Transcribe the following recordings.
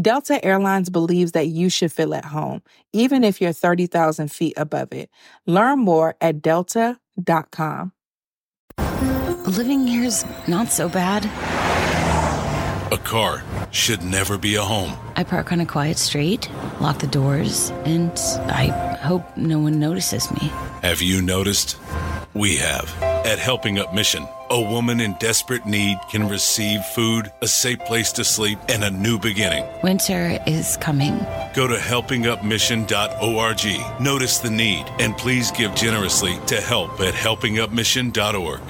Delta Airlines believes that you should feel at home, even if you're 30,000 feet above it. Learn more at delta.com. Living here's not so bad. A car should never be a home. I park on a quiet street, lock the doors, and I hope no one notices me. Have you noticed? We have. At Helping Up Mission, a woman in desperate need can receive food, a safe place to sleep, and a new beginning. Winter is coming. Go to helpingupmission.org. Notice the need and please give generously to help at helpingupmission.org.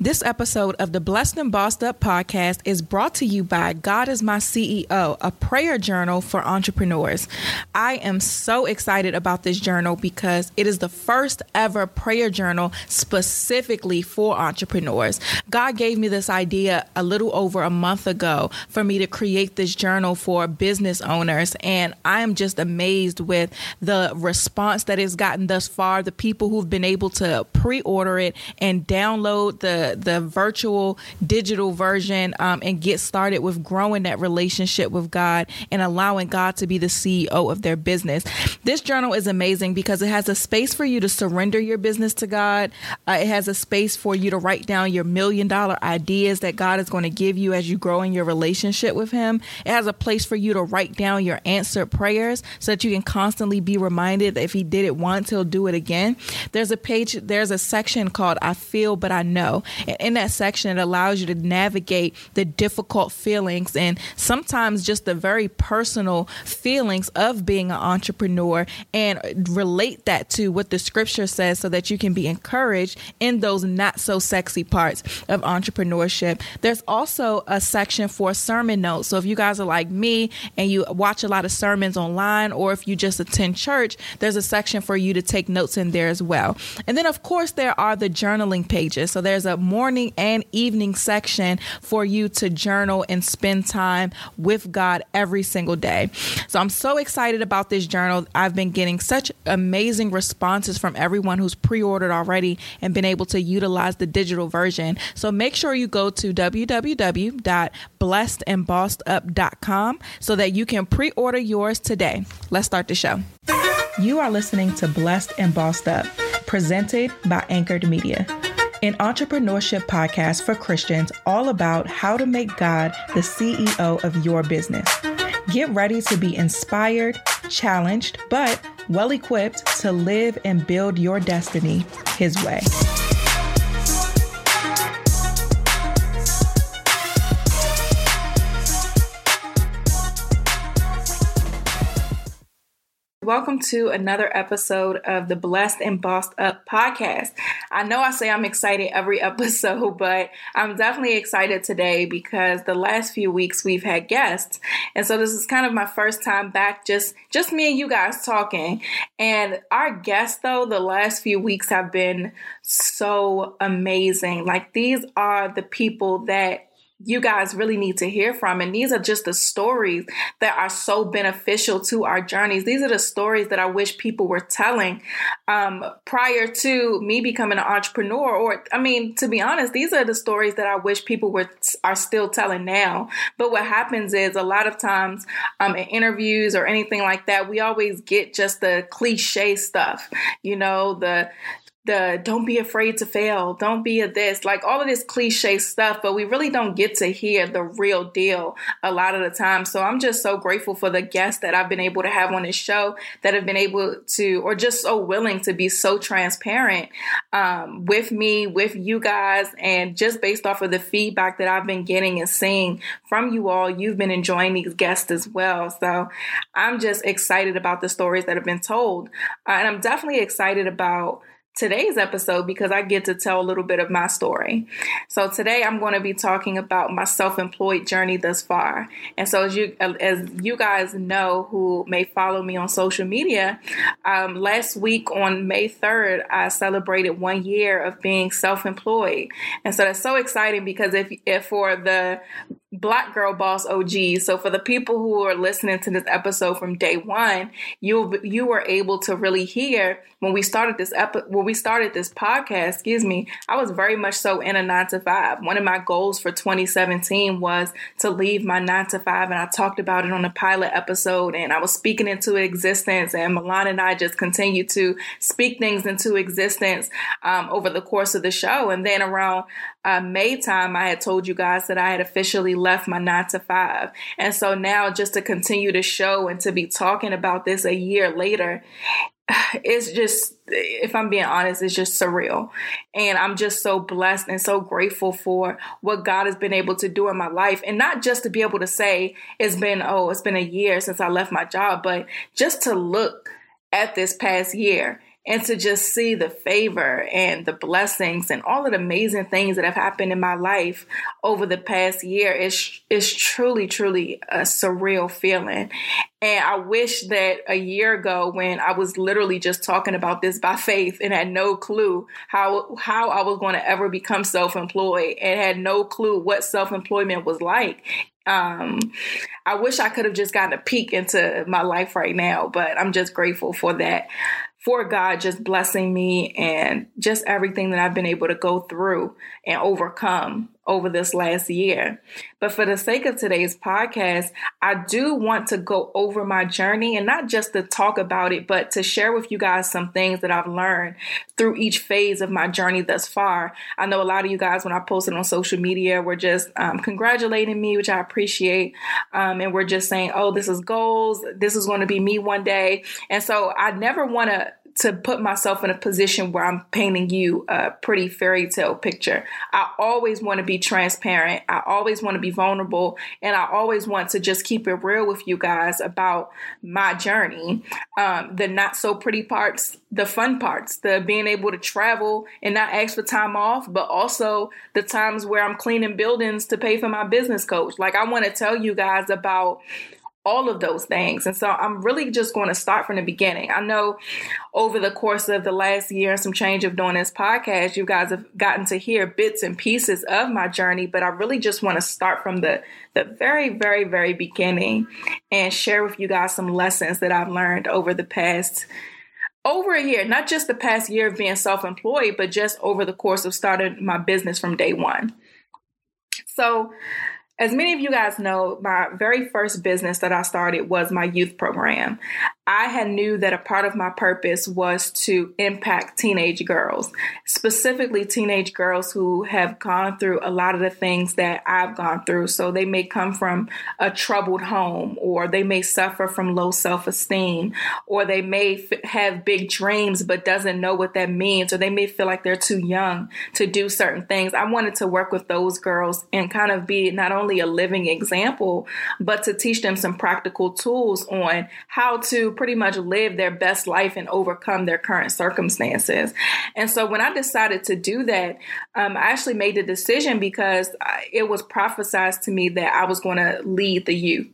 This episode of the Blessed and Bossed Up podcast is brought to you by God is My CEO, a prayer journal for entrepreneurs. I am so excited about this journal because it is the first ever prayer journal specifically for entrepreneurs. God gave me this idea a little over a month ago for me to create this journal for business owners, and I am just amazed with the response that it's gotten thus far. The people who've been able to pre order it and download the the virtual digital version um, and get started with growing that relationship with God and allowing God to be the CEO of their business. This journal is amazing because it has a space for you to surrender your business to God. Uh, it has a space for you to write down your million dollar ideas that God is going to give you as you grow in your relationship with Him. It has a place for you to write down your answered prayers so that you can constantly be reminded that if He did it once, He'll do it again. There's a page, there's a section called I Feel But I Know. And in that section, it allows you to navigate the difficult feelings and sometimes just the very personal feelings of being an entrepreneur and relate that to what the scripture says so that you can be encouraged in those not so sexy parts of entrepreneurship. There's also a section for sermon notes. So if you guys are like me and you watch a lot of sermons online or if you just attend church, there's a section for you to take notes in there as well. And then, of course, there are the journaling pages. So there's a morning and evening section for you to journal and spend time with God every single day. So I'm so excited about this journal. I've been getting such amazing responses from everyone who's pre ordered already and been able to utilize the digital version. So make sure you go to www.blessedandbossedup.com so that you can pre order yours today. Let's start the show. You are listening to Blessed and Bossed Up, presented by Anchored Media an entrepreneurship podcast for Christians all about how to make God the CEO of your business. Get ready to be inspired, challenged, but well equipped to live and build your destiny His way. Welcome to another episode of the Blessed and Bossed Up podcast. I know I say I'm excited every episode, but I'm definitely excited today because the last few weeks we've had guests. And so this is kind of my first time back just just me and you guys talking. And our guests though, the last few weeks have been so amazing. Like these are the people that you guys really need to hear from. And these are just the stories that are so beneficial to our journeys. These are the stories that I wish people were telling um, prior to me becoming an entrepreneur. Or, I mean, to be honest, these are the stories that I wish people were are still telling now. But what happens is a lot of times um, in interviews or anything like that, we always get just the cliche stuff, you know, the the don't be afraid to fail, don't be a this, like all of this cliche stuff, but we really don't get to hear the real deal a lot of the time. So I'm just so grateful for the guests that I've been able to have on this show that have been able to, or just so willing to be so transparent um, with me, with you guys, and just based off of the feedback that I've been getting and seeing from you all, you've been enjoying these guests as well. So I'm just excited about the stories that have been told. Uh, and I'm definitely excited about today's episode because I get to tell a little bit of my story. So today I'm going to be talking about my self-employed journey thus far. And so as you as you guys know who may follow me on social media, um, last week on May 3rd I celebrated one year of being self-employed. And so that's so exciting because if if for the Black Girl Boss OG. So for the people who are listening to this episode from day one, you you were able to really hear when we started this epi- when we started this podcast. Excuse me, I was very much so in a nine to five. One of my goals for 2017 was to leave my nine to five, and I talked about it on the pilot episode, and I was speaking into existence. And Milan and I just continued to speak things into existence um, over the course of the show. And then around uh, May time, I had told you guys that I had officially left my nine to five. And so now, just to continue to show and to be talking about this a year later, it's just, if I'm being honest, it's just surreal. And I'm just so blessed and so grateful for what God has been able to do in my life. And not just to be able to say it's been, oh, it's been a year since I left my job, but just to look at this past year and to just see the favor and the blessings and all of the amazing things that have happened in my life over the past year is is truly truly a surreal feeling. And I wish that a year ago when I was literally just talking about this by faith and had no clue how how I was going to ever become self-employed and had no clue what self-employment was like um, I wish I could have just gotten a peek into my life right now, but I'm just grateful for that for God just blessing me and just everything that I've been able to go through and overcome over this last year. But for the sake of today's podcast, I do want to go over my journey and not just to talk about it, but to share with you guys some things that I've learned through each phase of my journey thus far. I know a lot of you guys, when I posted on social media, were just um, congratulating me, which I appreciate. Um, and we're just saying, oh, this is goals. This is going to be me one day. And so I never want to to put myself in a position where I'm painting you a pretty fairy tale picture. I always want to be transparent. I always want to be vulnerable. And I always want to just keep it real with you guys about my journey. Um, the not so pretty parts, the fun parts, the being able to travel and not ask for time off, but also the times where I'm cleaning buildings to pay for my business coach. Like, I want to tell you guys about all of those things. And so I'm really just going to start from the beginning. I know over the course of the last year and some change of doing this podcast, you guys have gotten to hear bits and pieces of my journey, but I really just want to start from the the very very very beginning and share with you guys some lessons that I've learned over the past over a year, not just the past year of being self-employed, but just over the course of starting my business from day 1. So, as many of you guys know, my very first business that I started was my youth program. I had knew that a part of my purpose was to impact teenage girls, specifically teenage girls who have gone through a lot of the things that I've gone through. So they may come from a troubled home, or they may suffer from low self-esteem, or they may f- have big dreams but doesn't know what that means, or they may feel like they're too young to do certain things. I wanted to work with those girls and kind of be not only a living example, but to teach them some practical tools on how to pretty much live their best life and overcome their current circumstances. And so when I decided to do that, um, I actually made the decision because it was prophesied to me that I was going to lead the youth.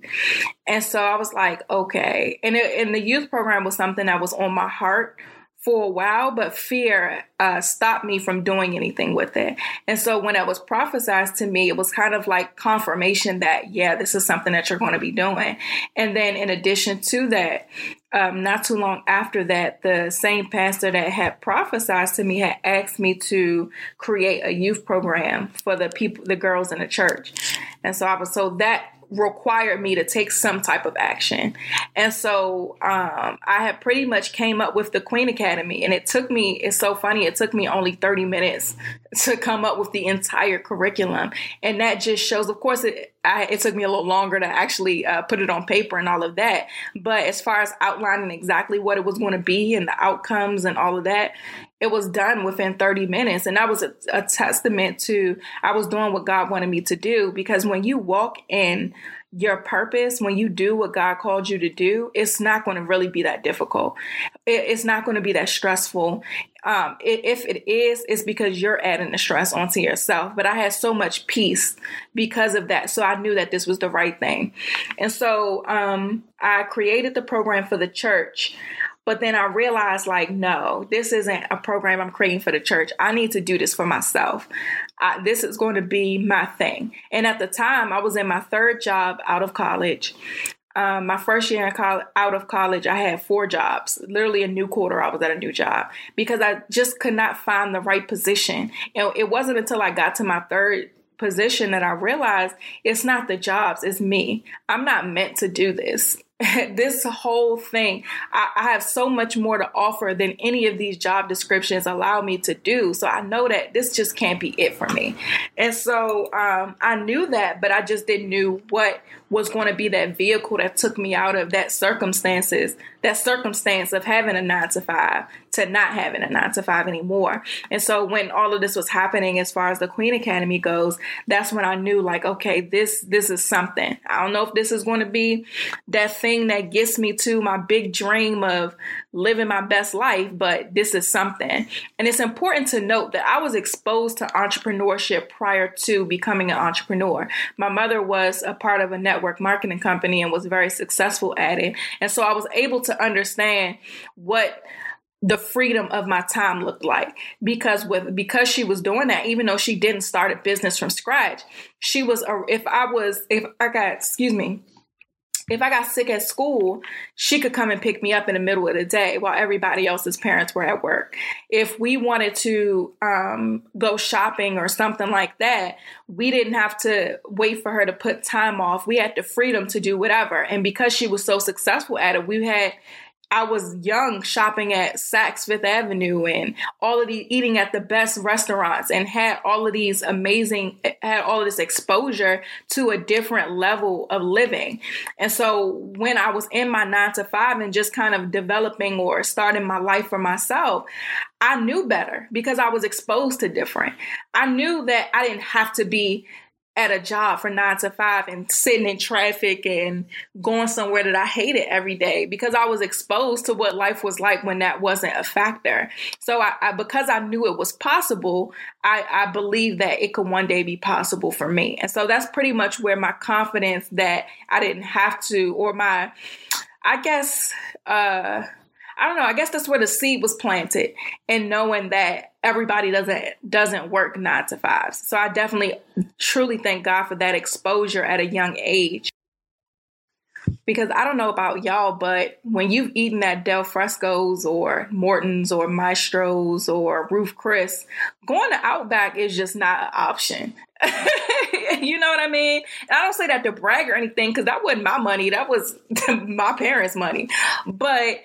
And so I was like, okay. And, it, and the youth program was something that was on my heart for a while, but fear uh, stopped me from doing anything with it. And so when it was prophesied to me, it was kind of like confirmation that, yeah, this is something that you're going to be doing. And then in addition to that, um, not too long after that, the same pastor that had prophesied to me had asked me to create a youth program for the people, the girls in the church. And so I was, so that required me to take some type of action. And so um, I had pretty much came up with the Queen Academy. And it took me, it's so funny, it took me only 30 minutes to come up with the entire curriculum. And that just shows, of course, it, I, it took me a little longer to actually uh, put it on paper and all of that. But as far as outlining exactly what it was going to be and the outcomes and all of that, it was done within 30 minutes. And that was a, a testament to I was doing what God wanted me to do. Because when you walk in your purpose, when you do what God called you to do, it's not going to really be that difficult. It, it's not going to be that stressful. Um, it, if it is, it's because you're adding the stress onto yourself. But I had so much peace because of that. So I knew that this was the right thing. And so um, I created the program for the church. But then I realized, like, no, this isn't a program I'm creating for the church. I need to do this for myself. I, this is going to be my thing. And at the time, I was in my third job out of college. Um, my first year out of college, I had four jobs. Literally a new quarter, I was at a new job because I just could not find the right position. And it wasn't until I got to my third position that I realized it's not the jobs, it's me. I'm not meant to do this. this whole thing, I, I, have so much more to offer than any of these job descriptions allow me to do. So I know that this just can't be it for me. And so um, I knew that, but I just didn't know what was going to be that vehicle that took me out of that circumstances, that circumstance of having a nine to five to not having a nine to five anymore. And so when all of this was happening as far as the Queen Academy goes, that's when I knew like, okay, this this is something. I don't know if this is going to be that thing that gets me to my big dream of living my best life, but this is something. And it's important to note that I was exposed to entrepreneurship prior to becoming an entrepreneur. My mother was a part of a network marketing company and was very successful at it. And so I was able to understand what the freedom of my time looked like because with because she was doing that even though she didn't start a business from scratch she was if i was if i got excuse me if I got sick at school, she could come and pick me up in the middle of the day while everybody else's parents were at work. If we wanted to um, go shopping or something like that, we didn't have to wait for her to put time off. We had the freedom to do whatever. And because she was so successful at it, we had I was young shopping at Saks Fifth Avenue and all of the eating at the best restaurants and had all of these amazing had all of this exposure to a different level of living. And so when I was in my 9 to 5 and just kind of developing or starting my life for myself, I knew better because I was exposed to different. I knew that I didn't have to be at a job for nine to five and sitting in traffic and going somewhere that I hated every day because I was exposed to what life was like when that wasn't a factor. So I, I because I knew it was possible, I, I believe that it could one day be possible for me. And so that's pretty much where my confidence that I didn't have to, or my, I guess, uh, I don't know. I guess that's where the seed was planted, and knowing that everybody doesn't doesn't work nine to fives. So I definitely, truly thank God for that exposure at a young age. Because I don't know about y'all, but when you've eaten at Del Fresco's or Morton's or Maestro's or Ruth Chris, going to Outback is just not an option. you know what I mean? And I don't say that to brag or anything because that wasn't my money. That was my parents' money. But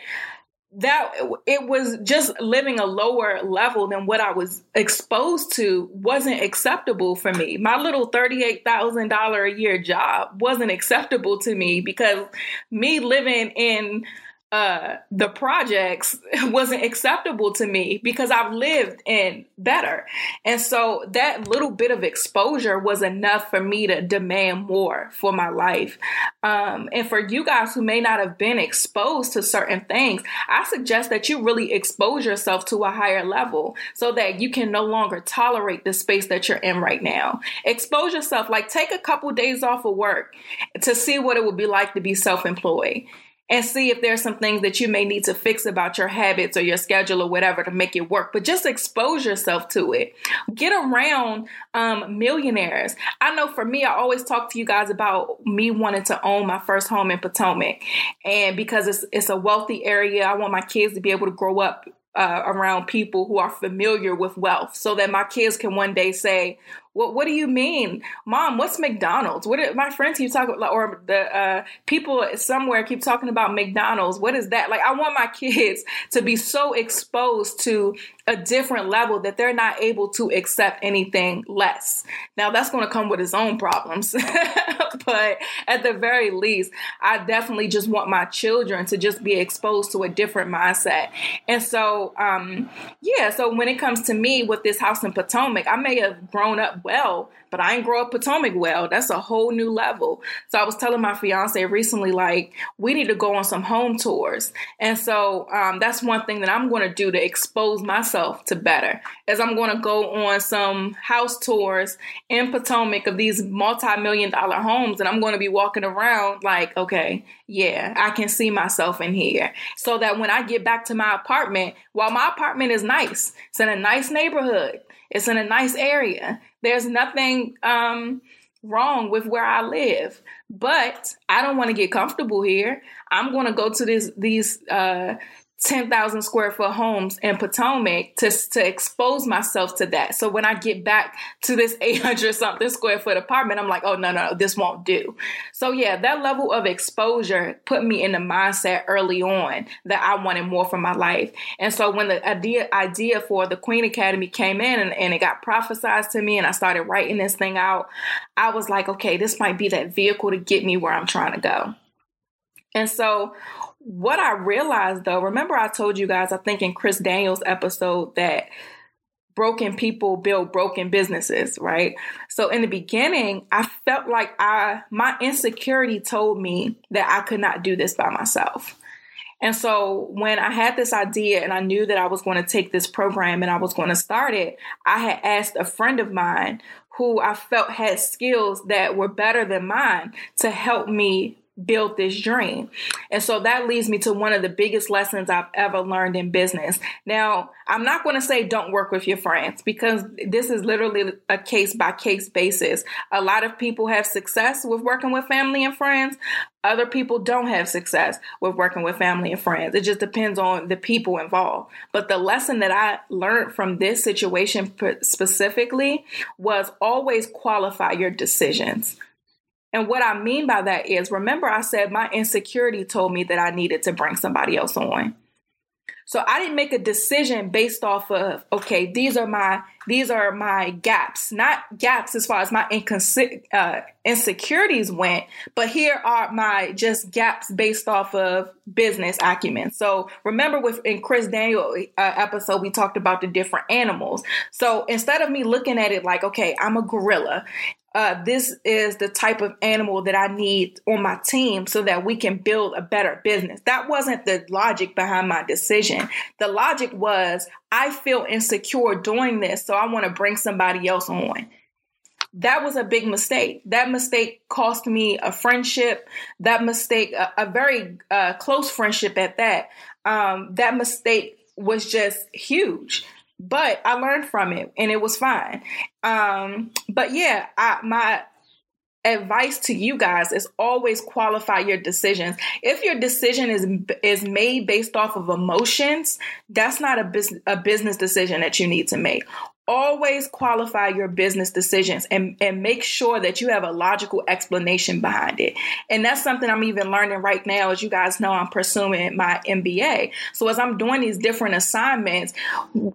that it was just living a lower level than what I was exposed to wasn't acceptable for me. My little $38,000 a year job wasn't acceptable to me because me living in uh, the projects wasn't acceptable to me because I've lived in better. And so that little bit of exposure was enough for me to demand more for my life. Um, and for you guys who may not have been exposed to certain things, I suggest that you really expose yourself to a higher level so that you can no longer tolerate the space that you're in right now. Expose yourself, like take a couple days off of work to see what it would be like to be self employed and see if there's some things that you may need to fix about your habits or your schedule or whatever to make it work. But just expose yourself to it. Get around um, millionaires. I know for me, I always talk to you guys about me wanting to own my first home in Potomac, and because it's it's a wealthy area, I want my kids to be able to grow up uh, around people who are familiar with wealth so that my kids can one day say, What What do you mean, Mom? What's McDonald's? What my friends keep talking about, or the uh, people somewhere keep talking about McDonald's. What is that? Like, I want my kids to be so exposed to a different level that they're not able to accept anything less. Now, that's going to come with its own problems, but at the very least, I definitely just want my children to just be exposed to a different mindset. And so, um, yeah. So when it comes to me with this house in Potomac, I may have grown up well, but I ain't grow up Potomac well. That's a whole new level. So I was telling my fiance recently, like, we need to go on some home tours. And so um, that's one thing that I'm going to do to expose myself to better, as I'm going to go on some house tours in Potomac of these multi-million dollar homes. And I'm going to be walking around like, okay, yeah, I can see myself in here. So that when I get back to my apartment, while my apartment is nice, it's in a nice neighborhood, it's in a nice area. There's nothing um, wrong with where I live, but I don't want to get comfortable here. I'm going to go to this these uh, 10,000 square foot homes in Potomac to, to expose myself to that. So when I get back to this 800 something square foot apartment, I'm like, oh, no, no, this won't do. So yeah, that level of exposure put me in the mindset early on that I wanted more for my life. And so when the idea, idea for the Queen Academy came in and, and it got prophesied to me and I started writing this thing out, I was like, okay, this might be that vehicle to get me where I'm trying to go. And so what I realized though, remember I told you guys, I think in Chris Daniels episode that broken people build broken businesses, right? So in the beginning, I felt like I my insecurity told me that I could not do this by myself. And so when I had this idea and I knew that I was going to take this program and I was going to start it, I had asked a friend of mine who I felt had skills that were better than mine to help me build this dream. And so that leads me to one of the biggest lessons I've ever learned in business. Now, I'm not going to say don't work with your friends because this is literally a case by case basis. A lot of people have success with working with family and friends. Other people don't have success with working with family and friends. It just depends on the people involved. But the lesson that I learned from this situation specifically was always qualify your decisions. And what I mean by that is remember, I said my insecurity told me that I needed to bring somebody else on. So I didn't make a decision based off of okay, these are my these are my gaps, not gaps as far as my inconsi- uh, insecurities went, but here are my just gaps based off of business acumen. So remember, with in Chris Daniel uh, episode, we talked about the different animals. So instead of me looking at it like okay, I'm a gorilla uh, this is the type of animal that I need on my team so that we can build a better business. That wasn't the logic behind my decision. The logic was I feel insecure doing this, so I want to bring somebody else on. That was a big mistake. That mistake cost me a friendship. That mistake, a, a very uh, close friendship at that. Um, that mistake was just huge but I learned from it and it was fine. Um, but yeah, I, my advice to you guys is always qualify your decisions. If your decision is is made based off of emotions, that's not a business a business decision that you need to make always qualify your business decisions and, and make sure that you have a logical explanation behind it. And that's something I'm even learning right now. As you guys know, I'm pursuing my MBA. So as I'm doing these different assignments,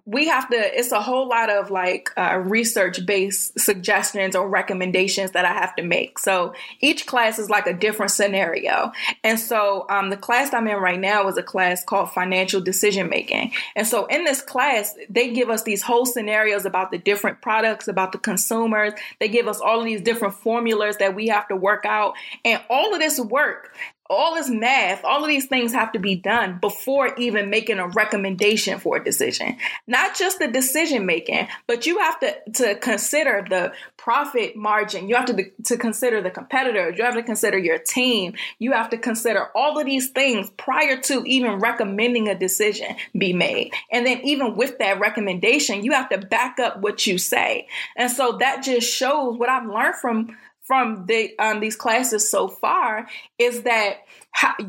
we have to, it's a whole lot of like uh, research based suggestions or recommendations that I have to make. So each class is like a different scenario. And so um, the class I'm in right now is a class called financial decision making. And so in this class, they give us these whole scenarios about the different products, about the consumers. They give us all of these different formulas that we have to work out. And all of this work all this math, all of these things have to be done before even making a recommendation for a decision. Not just the decision making, but you have to, to consider the profit margin. You have to, to consider the competitors. You have to consider your team. You have to consider all of these things prior to even recommending a decision be made. And then even with that recommendation, you have to back up what you say. And so that just shows what I've learned from from the, um, these classes so far is that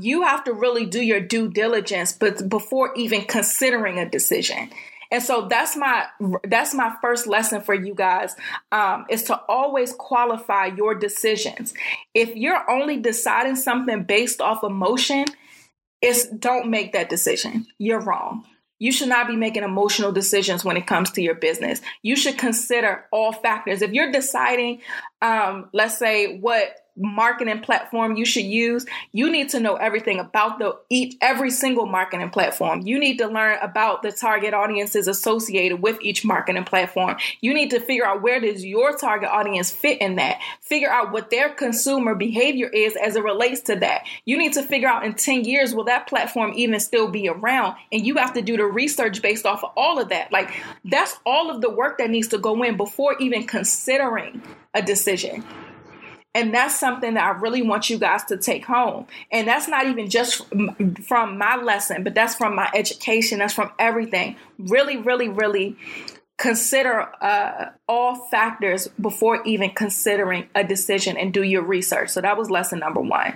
you have to really do your due diligence but before even considering a decision And so that's my that's my first lesson for you guys um, is to always qualify your decisions. If you're only deciding something based off emotion, it's don't make that decision. You're wrong. You should not be making emotional decisions when it comes to your business. You should consider all factors. If you're deciding, um, let's say, what marketing platform you should use, you need to know everything about the each every single marketing platform. You need to learn about the target audiences associated with each marketing platform. You need to figure out where does your target audience fit in that. Figure out what their consumer behavior is as it relates to that. You need to figure out in 10 years will that platform even still be around and you have to do the research based off of all of that. Like that's all of the work that needs to go in before even considering a decision. And that's something that I really want you guys to take home. And that's not even just from my lesson, but that's from my education, that's from everything. Really, really, really consider uh, all factors before even considering a decision and do your research. So that was lesson number one.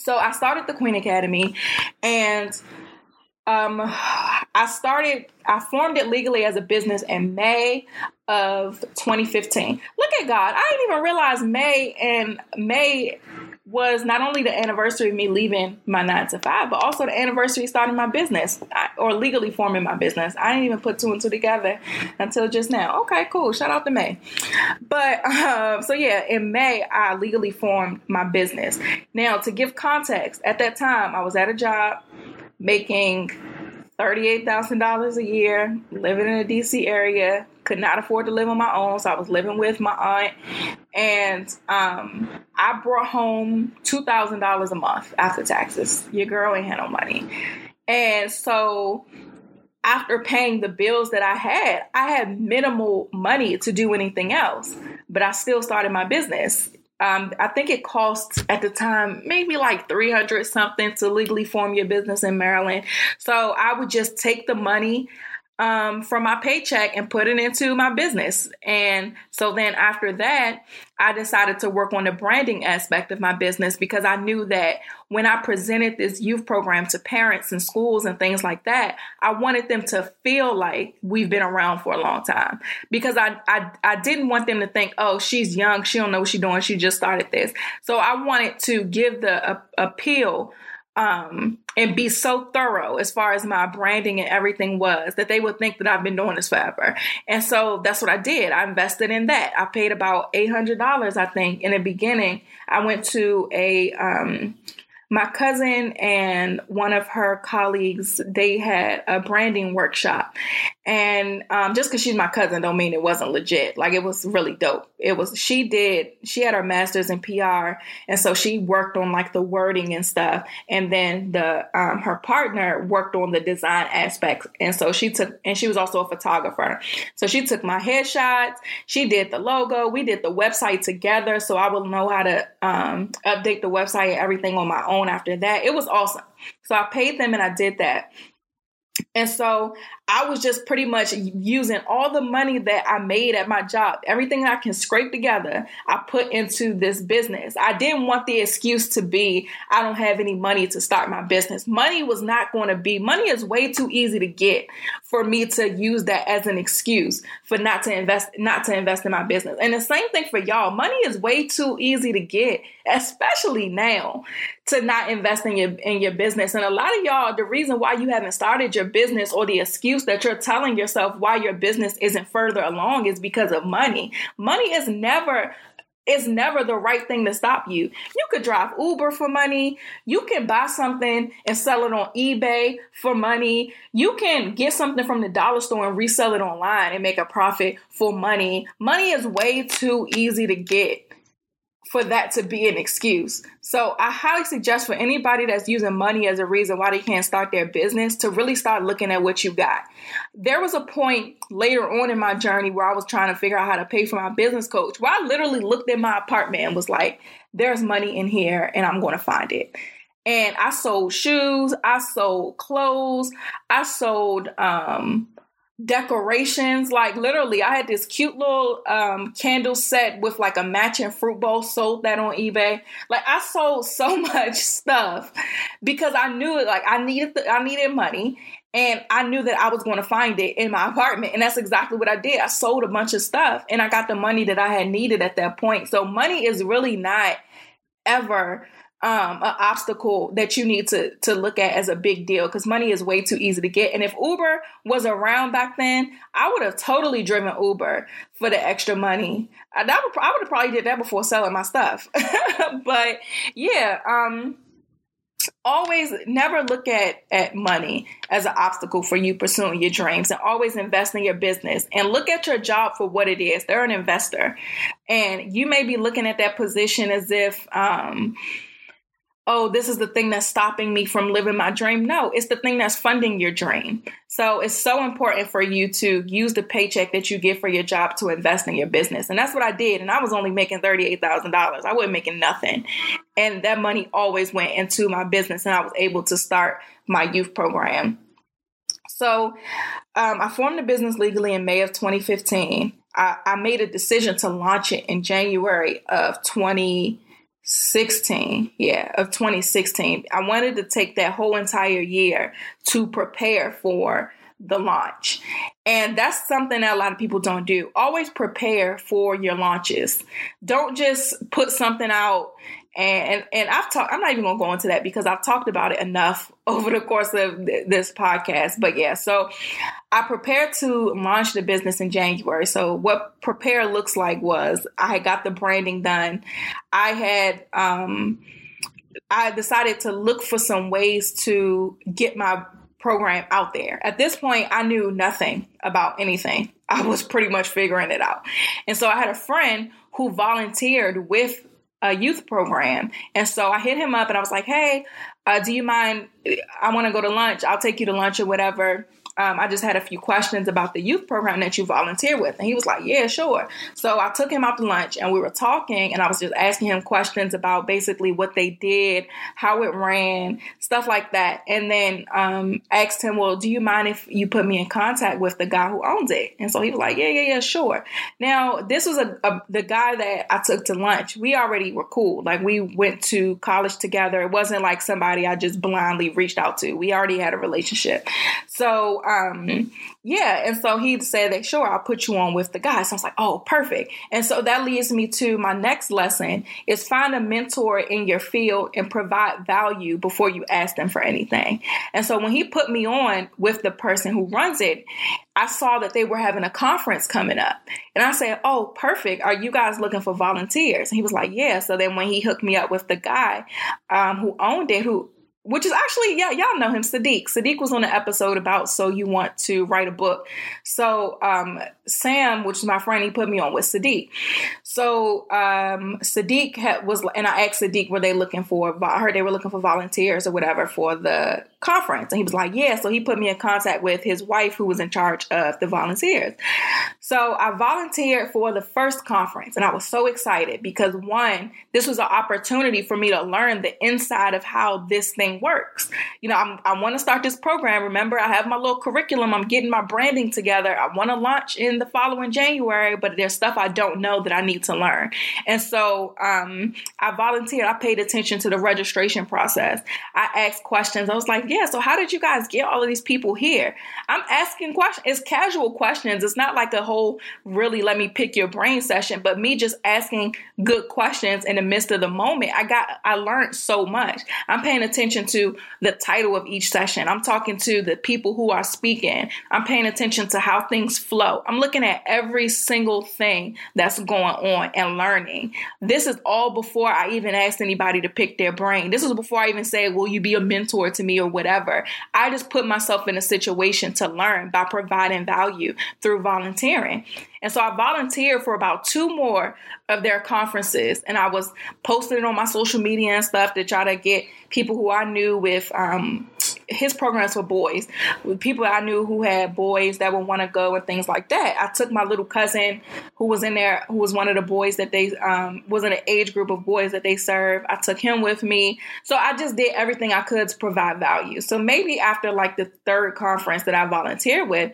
So I started the Queen Academy and um, I started, I formed it legally as a business in May of 2015. Look at God. I didn't even realize May and May was not only the anniversary of me leaving my nine to five, but also the anniversary of starting my business or legally forming my business. I didn't even put two and two together until just now. Okay, cool. Shout out to May. But um, so yeah, in May, I legally formed my business. Now, to give context, at that time, I was at a job making $38,000 a year, living in the DC area, could not afford to live on my own, so I was living with my aunt. And um, I brought home $2,000 a month after taxes. Your girl ain't had no money. And so after paying the bills that I had, I had minimal money to do anything else, but I still started my business. Um, I think it costs at the time maybe like 300 something to legally form your business in Maryland. So I would just take the money um, from my paycheck and put it into my business. And so then after that, I decided to work on the branding aspect of my business because I knew that when I presented this youth program to parents and schools and things like that, I wanted them to feel like we've been around for a long time because I, I, I didn't want them to think, oh, she's young, she don't know what she's doing, she just started this. So I wanted to give the uh, appeal um, and be so thorough as far as my branding and everything was that they would think that I've been doing this forever. And so that's what I did. I invested in that. I paid about $800, I think, in the beginning. I went to a, um, my cousin and one of her colleagues they had a branding workshop. And um, just because she's my cousin don't mean it wasn't legit. Like it was really dope. It was she did she had her master's in pr and so she worked on like the wording and stuff. And then the um, her partner worked on the design aspects. And so she took and she was also a photographer. So she took my headshots. She did the logo. We did the website together so i will know how to um, update the website and everything on my own own after that. It was awesome. So I paid them and I did that. And so I was just pretty much using all the money that I made at my job, everything I can scrape together, I put into this business. I didn't want the excuse to be, I don't have any money to start my business. Money was not going to be, money is way too easy to get for me to use that as an excuse for not to invest, not to invest in my business. And the same thing for y'all. Money is way too easy to get, especially now to not invest in your in your business. And a lot of y'all, the reason why you haven't started your business or the excuse that you're telling yourself why your business isn't further along is because of money. Money is never it's never the right thing to stop you. You could drive Uber for money. You can buy something and sell it on eBay for money. You can get something from the dollar store and resell it online and make a profit for money. Money is way too easy to get for that to be an excuse. So I highly suggest for anybody that's using money as a reason why they can't start their business to really start looking at what you got. There was a point later on in my journey where I was trying to figure out how to pay for my business coach, where I literally looked at my apartment and was like, there's money in here and I'm going to find it. And I sold shoes, I sold clothes, I sold um decorations. Like literally, I had this cute little um, candle set with like a matching fruit bowl. Sold that on eBay. Like I sold so much stuff because I knew it. Like I needed I needed money. And I knew that I was going to find it in my apartment. And that's exactly what I did. I sold a bunch of stuff and I got the money that I had needed at that point. So money is really not ever um, an obstacle that you need to to look at as a big deal because money is way too easy to get. And if Uber was around back then, I would have totally driven Uber for the extra money. I, that would, I would have probably did that before selling my stuff. but yeah, um, always never look at at money as an obstacle for you pursuing your dreams and always invest in your business and look at your job for what it is they're an investor and you may be looking at that position as if um, oh, this is the thing that's stopping me from living my dream. No, it's the thing that's funding your dream. So it's so important for you to use the paycheck that you get for your job to invest in your business. And that's what I did. And I was only making $38,000. I wasn't making nothing. And that money always went into my business and I was able to start my youth program. So um, I formed the business legally in May of 2015. I, I made a decision to launch it in January of 20. 16 yeah of 2016 i wanted to take that whole entire year to prepare for the launch. And that's something that a lot of people don't do. Always prepare for your launches. Don't just put something out and and I've talked. I'm not even gonna go into that because I've talked about it enough over the course of th- this podcast. But yeah, so I prepared to launch the business in January. So what prepare looks like was I got the branding done. I had um, I decided to look for some ways to get my program out there. At this point, I knew nothing about anything. I was pretty much figuring it out. And so I had a friend who volunteered with a youth program. And so I hit him up and I was like, hey, uh, do you mind? I want to go to lunch. I'll take you to lunch or whatever um, I just had a few questions about the youth program that you volunteer with. And he was like, Yeah, sure. So I took him out to lunch and we were talking, and I was just asking him questions about basically what they did, how it ran, stuff like that. And then um, asked him, Well, do you mind if you put me in contact with the guy who owns it? And so he was like, Yeah, yeah, yeah, sure. Now, this was a, a the guy that I took to lunch. We already were cool. Like we went to college together. It wasn't like somebody I just blindly reached out to. We already had a relationship. So um, yeah, and so he said that sure, I'll put you on with the guy. So I was like, oh, perfect. And so that leads me to my next lesson is find a mentor in your field and provide value before you ask them for anything. And so when he put me on with the person who runs it, I saw that they were having a conference coming up. And I said, Oh, perfect. Are you guys looking for volunteers? And he was like, Yeah. So then when he hooked me up with the guy um, who owned it, who which is actually yeah y'all know him sadiq. Sadiq was on an episode about so you want to write a book. So um, sam which is my friend he put me on with sadiq. So um, sadiq had, was and i asked sadiq were they looking for i heard they were looking for volunteers or whatever for the conference and he was like yeah so he put me in contact with his wife who was in charge of the volunteers so i volunteered for the first conference and i was so excited because one this was an opportunity for me to learn the inside of how this thing works. You know, I'm, i want to start this program. Remember, I have my little curriculum. I'm getting my branding together. I want to launch in the following January, but there's stuff I don't know that I need to learn. And so um, I volunteered. I paid attention to the registration process. I asked questions. I was like, yeah, so how did you guys get all of these people here? I'm asking questions. It's casual questions. It's not like a whole really let me pick your brain session, but me just asking good questions in the midst of the moment. I got, I learned so much. I'm paying attention to the title of each session. I'm talking to the people who are speaking. I'm paying attention to how things flow. I'm looking at every single thing that's going on and learning. This is all before I even asked anybody to pick their brain. This is before I even said, Will you be a mentor to me or whatever? I just put myself in a situation to learn by providing value through volunteering. And so I volunteered for about two more of their conferences, and I was posting it on my social media and stuff to try to get people who I knew with um, his programs for boys, with people I knew who had boys that would want to go and things like that. I took my little cousin who was in there, who was one of the boys that they um, was in an age group of boys that they serve. I took him with me, so I just did everything I could to provide value. So maybe after like the third conference that I volunteered with,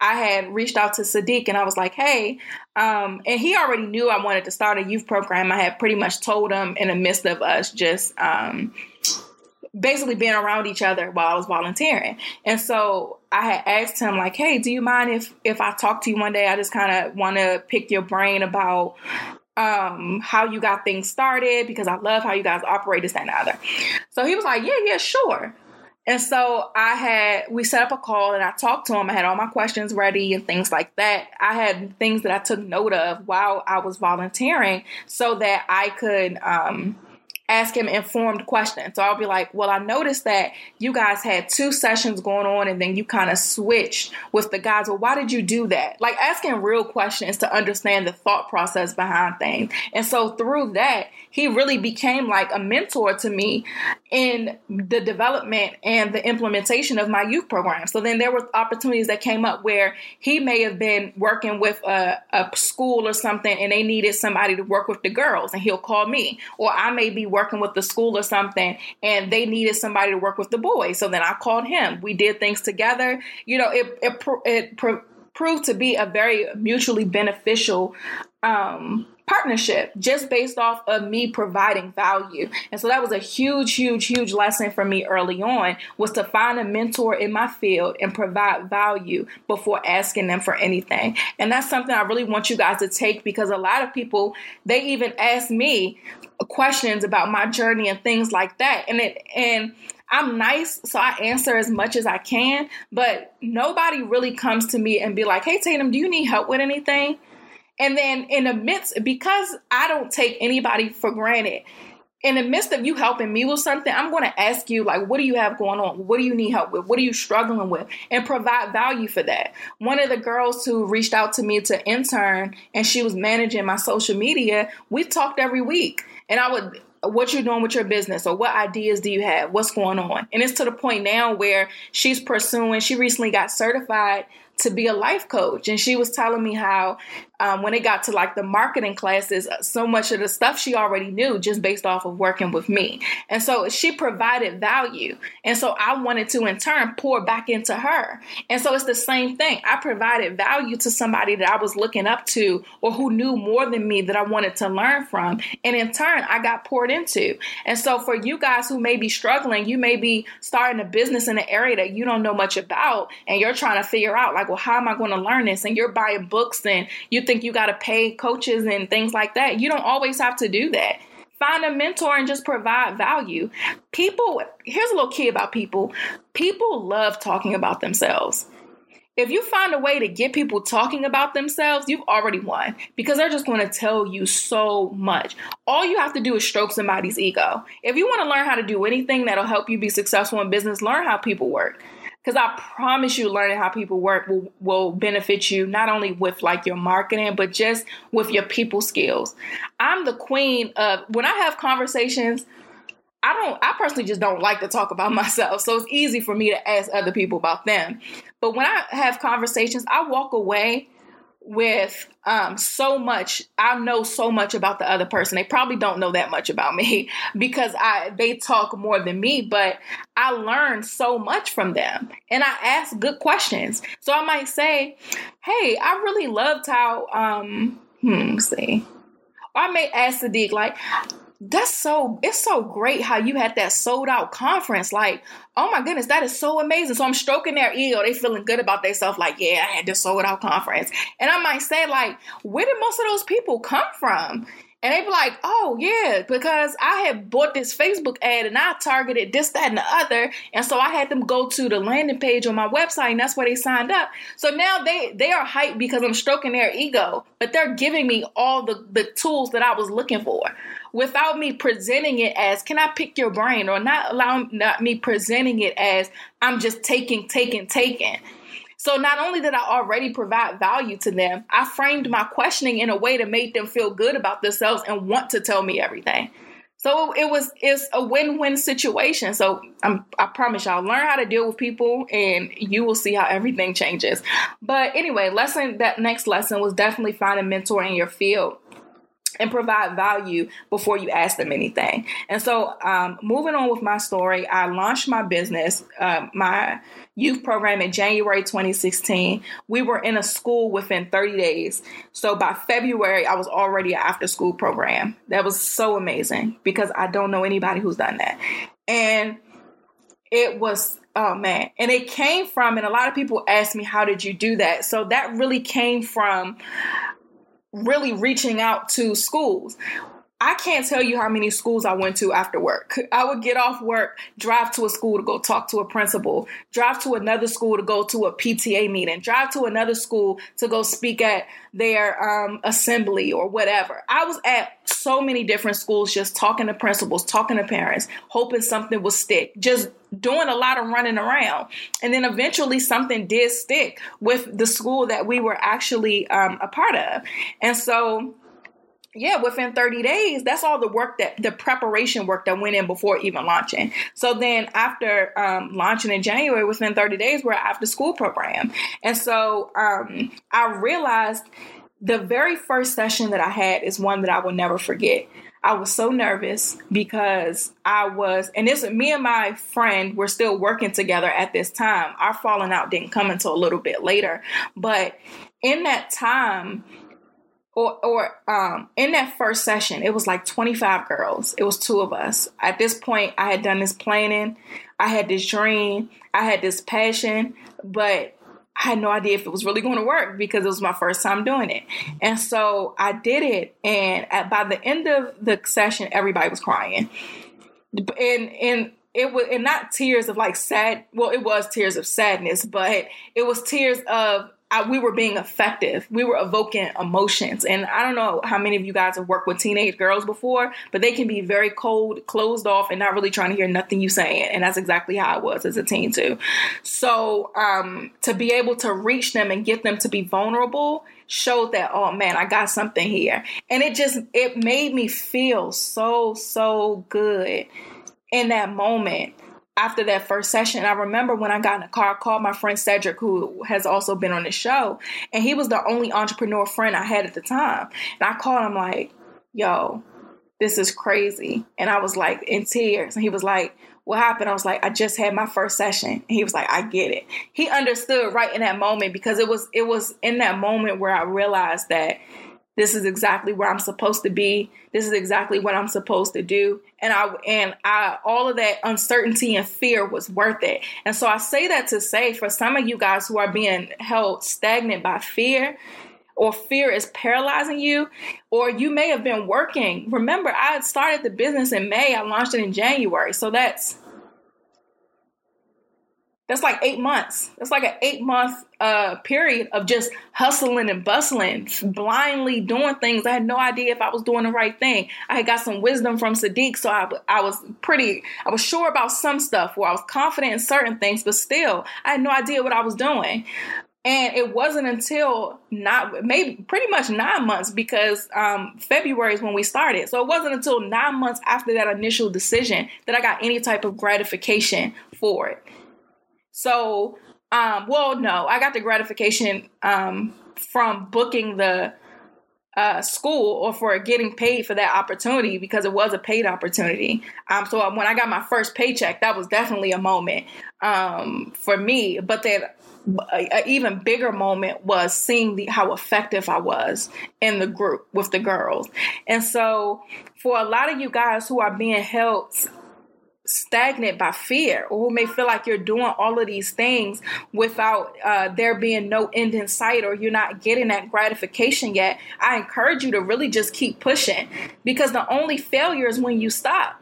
I had reached out to Sadiq and I was like, hey, um, and he already knew I wanted to start a youth program. I had pretty much told him in the midst of us just um, basically being around each other while I was volunteering. And so I had asked him like, "Hey, do you mind if if I talk to you one day? I just kind of want to pick your brain about um how you got things started because I love how you guys operate this and the other." So he was like, "Yeah, yeah, sure." And so I had we set up a call and I talked to him. I had all my questions ready and things like that. I had things that I took note of while I was volunteering so that I could um ask him informed questions. So I'll be like, well, I noticed that you guys had two sessions going on and then you kind of switched with the guys. Well, why did you do that? Like asking real questions to understand the thought process behind things. And so through that, he really became like a mentor to me in the development and the implementation of my youth program. So then there were opportunities that came up where he may have been working with a, a school or something and they needed somebody to work with the girls and he'll call me. Or I may be working with the school or something and they needed somebody to work with the boys. So then I called him. We did things together. You know, it, it, it, proved to be a very mutually beneficial um, partnership just based off of me providing value. And so that was a huge, huge, huge lesson for me early on was to find a mentor in my field and provide value before asking them for anything. And that's something I really want you guys to take because a lot of people, they even ask me questions about my journey and things like that. And it, and I'm nice, so I answer as much as I can, but nobody really comes to me and be like, hey, Tatum, do you need help with anything? And then in the midst, because I don't take anybody for granted, in the midst of you helping me with something, I'm going to ask you, like, what do you have going on? What do you need help with? What are you struggling with? And provide value for that. One of the girls who reached out to me to intern and she was managing my social media, we talked every week. And I would what you're doing with your business or what ideas do you have what's going on and it's to the point now where she's pursuing she recently got certified to be a life coach. And she was telling me how um, when it got to like the marketing classes, so much of the stuff she already knew just based off of working with me. And so she provided value. And so I wanted to in turn pour back into her. And so it's the same thing. I provided value to somebody that I was looking up to or who knew more than me that I wanted to learn from. And in turn, I got poured into. And so for you guys who may be struggling, you may be starting a business in an area that you don't know much about and you're trying to figure out like, well, how am I going to learn this? And you're buying books and you think you got to pay coaches and things like that. You don't always have to do that. Find a mentor and just provide value. People, here's a little key about people people love talking about themselves. If you find a way to get people talking about themselves, you've already won because they're just going to tell you so much. All you have to do is stroke somebody's ego. If you want to learn how to do anything that'll help you be successful in business, learn how people work because I promise you, learning how people work will, will benefit you not only with like your marketing, but just with your people skills. I'm the queen of when I have conversations. I don't, I personally just don't like to talk about myself. So it's easy for me to ask other people about them. But when I have conversations, I walk away with um, so much i know so much about the other person. They probably don't know that much about me because i they talk more than me but i learn so much from them and i ask good questions. So i might say hey i really loved how um hmm see. Or i may ask sadiq like that's so it's so great how you had that sold out conference. Like oh my goodness that is so amazing. So i'm stroking their ego they feeling good about themselves. Like yeah i had this sold out conference. And i might say like where did most of those people come from? And they be like, oh, yeah, because I had bought this Facebook ad and I targeted this, that, and the other. And so I had them go to the landing page on my website and that's where they signed up. So now they, they are hyped because I'm stroking their ego, but they're giving me all the, the tools that I was looking for without me presenting it as, can I pick your brain? Or not allowing not me presenting it as, I'm just taking, taking, taking. So not only did I already provide value to them, I framed my questioning in a way to make them feel good about themselves and want to tell me everything. So it was it's a win-win situation. So I'm, I promise y'all learn how to deal with people and you will see how everything changes. But anyway, lesson that next lesson was definitely find a mentor in your field and provide value before you ask them anything. And so, um, moving on with my story, I launched my business, uh, my youth program in January 2016. We were in a school within 30 days. So by February, I was already an after school program. That was so amazing because I don't know anybody who's done that. And it was oh man and it came from and a lot of people ask me how did you do that so that really came from really reaching out to schools I can't tell you how many schools I went to after work. I would get off work, drive to a school to go talk to a principal, drive to another school to go to a PTA meeting, drive to another school to go speak at their um, assembly or whatever. I was at so many different schools just talking to principals, talking to parents, hoping something would stick, just doing a lot of running around. And then eventually something did stick with the school that we were actually um, a part of. And so yeah, within 30 days, that's all the work that the preparation work that went in before even launching. So then after um, launching in January, within 30 days, we're after school program. And so um, I realized the very first session that I had is one that I will never forget. I was so nervous because I was, and this me and my friend were still working together at this time. Our falling out didn't come until a little bit later, but in that time, or or um in that first session it was like 25 girls. It was two of us. At this point i had done this planning. I had this dream. I had this passion but i had no idea if it was really going to work because it was my first time doing it. And so i did it and at, by the end of the session everybody was crying. And and it was and not tears of like sad well it was tears of sadness but it was tears of I, we were being effective. We were evoking emotions. And I don't know how many of you guys have worked with teenage girls before, but they can be very cold, closed off, and not really trying to hear nothing you saying. And that's exactly how I was as a teen too. So um, to be able to reach them and get them to be vulnerable showed that oh man i got something here and it just it made me feel so so good in that moment after that first session, I remember when I got in the car, I called my friend Cedric, who has also been on the show, and he was the only entrepreneur friend I had at the time. And I called him like, "Yo, this is crazy," and I was like in tears. And he was like, "What happened?" I was like, "I just had my first session." And he was like, "I get it." He understood right in that moment because it was it was in that moment where I realized that this is exactly where I'm supposed to be. This is exactly what I'm supposed to do. And I and I all of that uncertainty and fear was worth it. And so I say that to say for some of you guys who are being held stagnant by fear, or fear is paralyzing you, or you may have been working. Remember, I started the business in May, I launched it in January. So that's that's like eight months. It's like an eight month uh, period of just hustling and bustling, blindly doing things. I had no idea if I was doing the right thing. I had got some wisdom from Sadiq, so I, I was pretty, I was sure about some stuff where I was confident in certain things, but still, I had no idea what I was doing. And it wasn't until not maybe pretty much nine months because um, February is when we started. So it wasn't until nine months after that initial decision that I got any type of gratification for it. So, um, well, no, I got the gratification um, from booking the uh, school or for getting paid for that opportunity because it was a paid opportunity. Um, so when I got my first paycheck, that was definitely a moment um, for me. But then an even bigger moment was seeing the, how effective I was in the group with the girls. And so for a lot of you guys who are being held stagnant by fear or who may feel like you're doing all of these things without uh, there being no end in sight or you're not getting that gratification yet i encourage you to really just keep pushing. Because the only failure is when you stop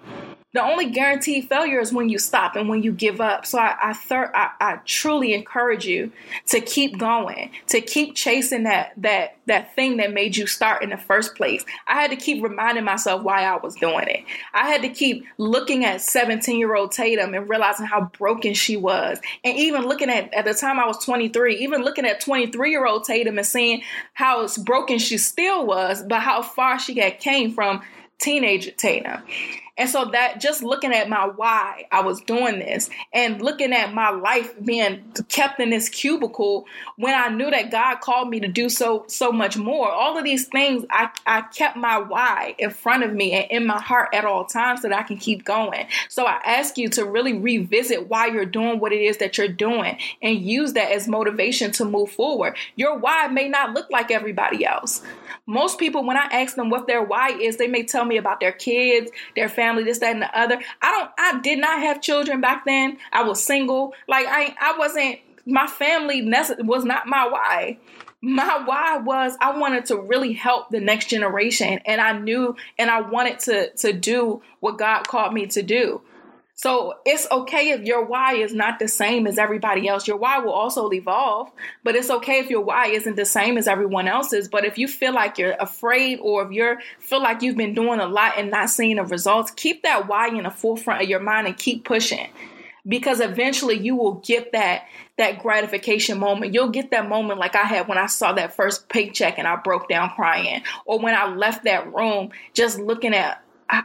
the only guaranteed failure is when you stop and when you give up. So I I, thir- I, I truly encourage you to keep going, to keep chasing that that that thing that made you start in the first place. I had to keep reminding myself why I was doing it. I had to keep looking at 17 year old Tatum and realizing how broken she was, and even looking at at the time I was 23, even looking at 23 year old Tatum and seeing how broken she still was, but how far she had came from teenage Tatum. And so that just looking at my why I was doing this and looking at my life being kept in this cubicle when I knew that God called me to do so so much more. All of these things I, I kept my why in front of me and in my heart at all times so that I can keep going. So I ask you to really revisit why you're doing what it is that you're doing and use that as motivation to move forward. Your why may not look like everybody else. Most people, when I ask them what their why is, they may tell me about their kids, their family, this, that, and the other. I don't I did not have children back then. I was single. Like I I wasn't my family was not my why my why was I wanted to really help the next generation and I knew and I wanted to to do what God called me to do. So it's okay if your why is not the same as everybody else. Your why will also evolve, but it's okay if your why isn't the same as everyone else's. But if you feel like you're afraid or if you feel like you've been doing a lot and not seeing the results, keep that why in the forefront of your mind and keep pushing because eventually you will get that that gratification moment. You'll get that moment like I had when I saw that first paycheck and I broke down crying, or when I left that room just looking at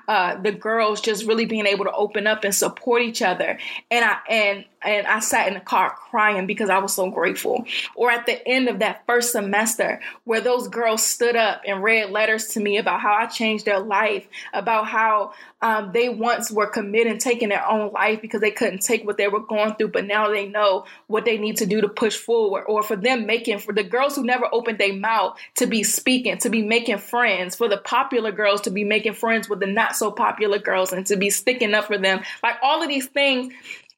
uh, the girls just really being able to open up and support each other. And I and and I sat in the car crying because I was so grateful. Or at the end of that first semester, where those girls stood up and read letters to me about how I changed their life, about how um, they once were committed taking their own life because they couldn't take what they were going through, but now they know what they need to do to push forward. Or for them making, for the girls who never opened their mouth to be speaking, to be making friends, for the popular girls to be making friends with the not so popular girls and to be sticking up for them. Like all of these things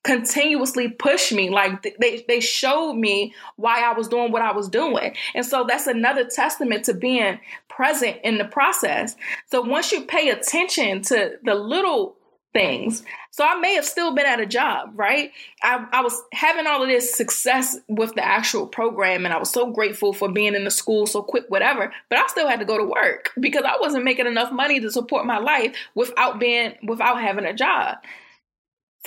continuously push me like they they showed me why I was doing what I was doing. And so that's another testament to being present in the process. So once you pay attention to the little things. So I may have still been at a job, right? I, I was having all of this success with the actual program and I was so grateful for being in the school so quick, whatever, but I still had to go to work because I wasn't making enough money to support my life without being without having a job.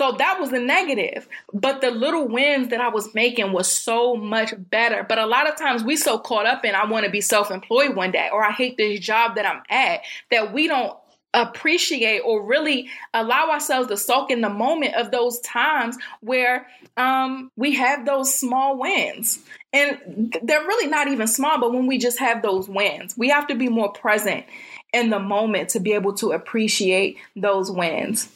So that was the negative. But the little wins that I was making was so much better. But a lot of times we so caught up in I want to be self-employed one day or I hate this job that I'm at that we don't appreciate or really allow ourselves to soak in the moment of those times where um, we have those small wins. And they're really not even small, but when we just have those wins, we have to be more present in the moment to be able to appreciate those wins.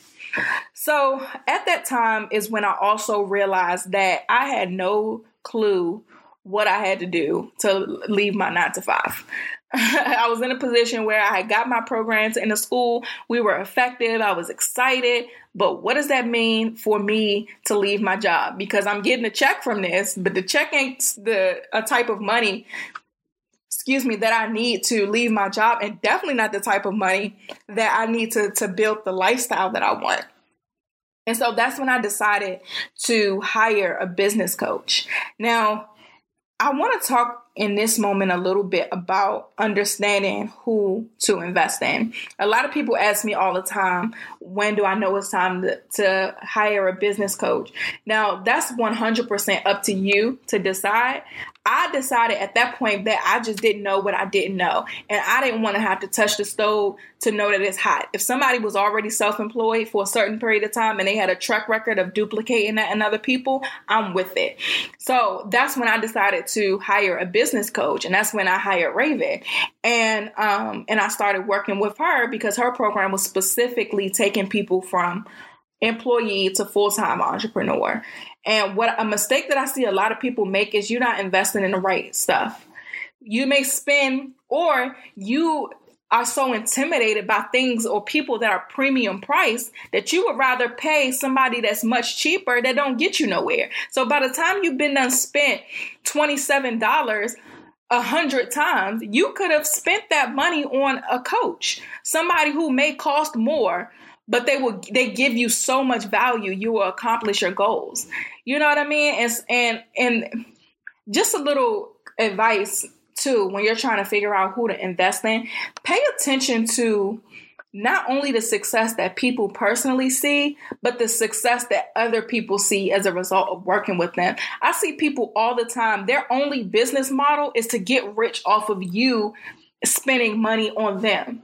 So at that time is when I also realized that I had no clue what I had to do to leave my nine to five. I was in a position where I had got my programs in the school. We were effective. I was excited. But what does that mean for me to leave my job? Because I'm getting a check from this, but the check ain't the a type of money excuse me, that I need to leave my job and definitely not the type of money that I need to, to build the lifestyle that I want. And so that's when I decided to hire a business coach. Now, I want to talk in this moment a little bit about understanding who to invest in. A lot of people ask me all the time, when do I know it's time to, to hire a business coach? Now, that's 100% up to you to decide. I decided at that point that I just didn't know what I didn't know. And I didn't want to have to touch the stove to know that it's hot. If somebody was already self employed for a certain period of time and they had a track record of duplicating that in other people, I'm with it. So that's when I decided to hire a business coach. And that's when I hired Raven. And um, and I started working with her because her program was specifically taking people from employee to full time entrepreneur. And what a mistake that I see a lot of people make is you're not investing in the right stuff. You may spend, or you are so intimidated by things or people that are premium price that you would rather pay somebody that's much cheaper that don't get you nowhere. So by the time you've been done spent $27 a hundred times, you could have spent that money on a coach, somebody who may cost more, but they will they give you so much value you will accomplish your goals you know what i mean and and and just a little advice too when you're trying to figure out who to invest in pay attention to not only the success that people personally see, but the success that other people see as a result of working with them. I see people all the time, their only business model is to get rich off of you spending money on them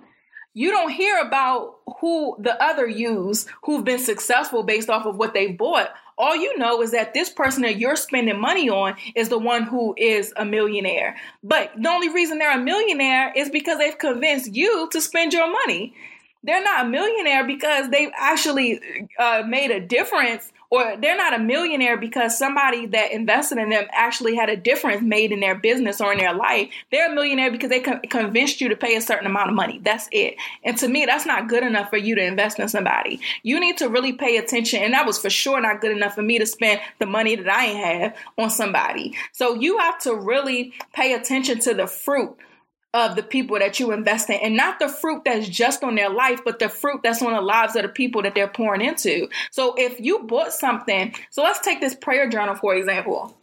you don't hear about who the other use who've been successful based off of what they bought. All you know is that this person that you're spending money on is the one who is a millionaire. But the only reason they're a millionaire is because they've convinced you to spend your money. They're not a millionaire because they've actually uh, made a difference or they're not a millionaire because somebody that invested in them actually had a difference made in their business or in their life. They're a millionaire because they con- convinced you to pay a certain amount of money. That's it. And to me, that's not good enough for you to invest in somebody. You need to really pay attention. And that was for sure not good enough for me to spend the money that I have on somebody. So you have to really pay attention to the fruit of the people that you invest in and not the fruit that's just on their life but the fruit that's on the lives of the people that they're pouring into. So if you bought something so let's take this prayer journal for example.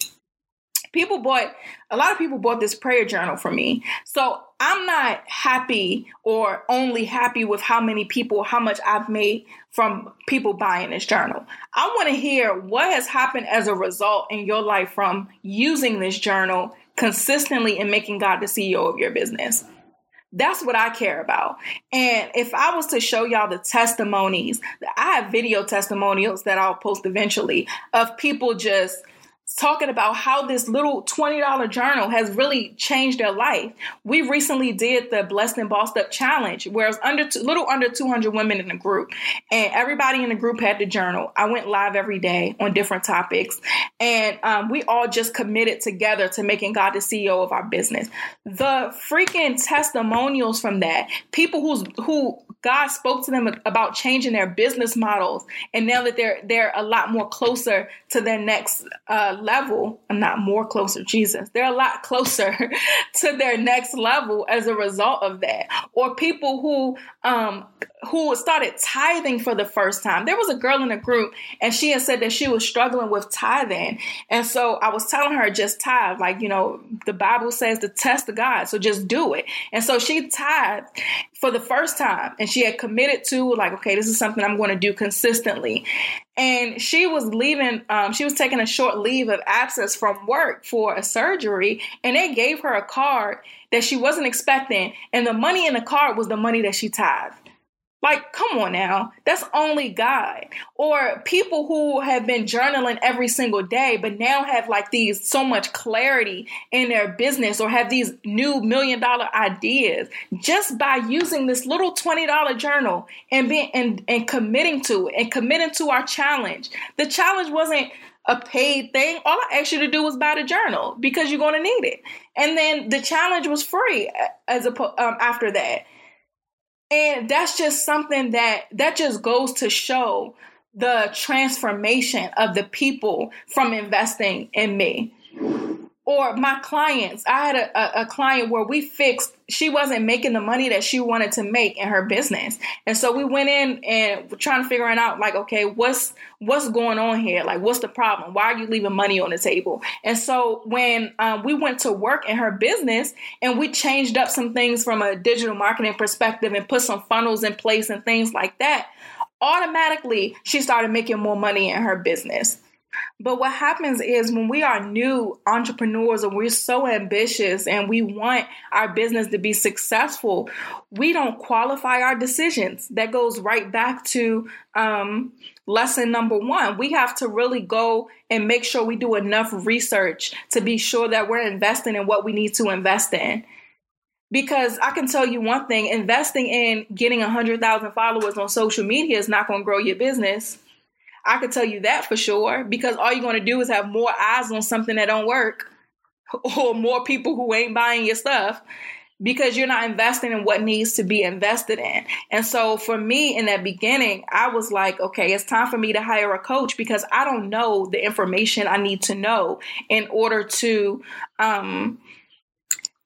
People bought a lot of people bought this prayer journal for me. So i'm not happy or only happy with how many people how much i've made from people buying this journal. I want to hear what has happened as a result in your life from using this journal consistently in making God the CEO of your business. That's what I care about. And if I was to show y'all the testimonies, I have video testimonials that I'll post eventually of people just talking about how this little $20 journal has really changed their life. We recently did the Blessed and Bossed Up Challenge, where it's under two, little under 200 women in the group, and everybody in the group had the journal. I went live every day on different topics, and um, we all just committed together to making God the CEO of our business. The freaking testimonials from that, people who's who God spoke to them about changing their business models, and now that they're they're a lot more closer to their next uh, level, not more closer, Jesus, they're a lot closer to their next level as a result of that. Or people who um, who started tithing for the first time. There was a girl in the group, and she had said that she was struggling with tithing, and so I was telling her just tithe, like you know, the Bible says to test the God, so just do it. And so she tithed for the first time, and she had committed to like, okay, this is something I'm going to do consistently. And she was leaving um, she was taking a short leave of absence from work for a surgery and they gave her a card that she wasn't expecting and the money in the card was the money that she tithed like, come on now. That's only God. Or people who have been journaling every single day, but now have like these so much clarity in their business or have these new million dollar ideas just by using this little $20 journal and being and, and committing to it and committing to our challenge. The challenge wasn't a paid thing. All I asked you to do was buy the journal because you're going to need it. And then the challenge was free as a um, after that. And that's just something that that just goes to show the transformation of the people from investing in me or my clients. I had a, a, a, client where we fixed, she wasn't making the money that she wanted to make in her business. And so we went in and we're trying to figure out like, okay, what's what's going on here? Like, what's the problem? Why are you leaving money on the table? And so when um, we went to work in her business and we changed up some things from a digital marketing perspective and put some funnels in place and things like that, automatically she started making more money in her business. But what happens is when we are new entrepreneurs and we're so ambitious and we want our business to be successful, we don't qualify our decisions. That goes right back to um, lesson number one. We have to really go and make sure we do enough research to be sure that we're investing in what we need to invest in. Because I can tell you one thing investing in getting 100,000 followers on social media is not going to grow your business I could tell you that for sure because all you're going to do is have more eyes on something that don't work or more people who ain't buying your stuff because you're not investing in what needs to be invested in. And so for me in that beginning, I was like, okay, it's time for me to hire a coach because I don't know the information I need to know in order to um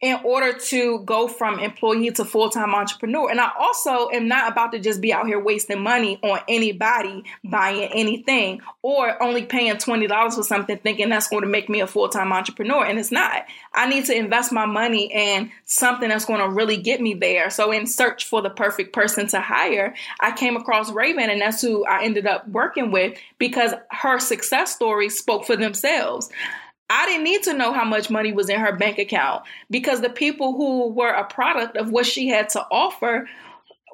in order to go from employee to full time entrepreneur. And I also am not about to just be out here wasting money on anybody buying anything or only paying $20 for something thinking that's going to make me a full time entrepreneur. And it's not. I need to invest my money in something that's going to really get me there. So, in search for the perfect person to hire, I came across Raven, and that's who I ended up working with because her success stories spoke for themselves. I didn't need to know how much money was in her bank account because the people who were a product of what she had to offer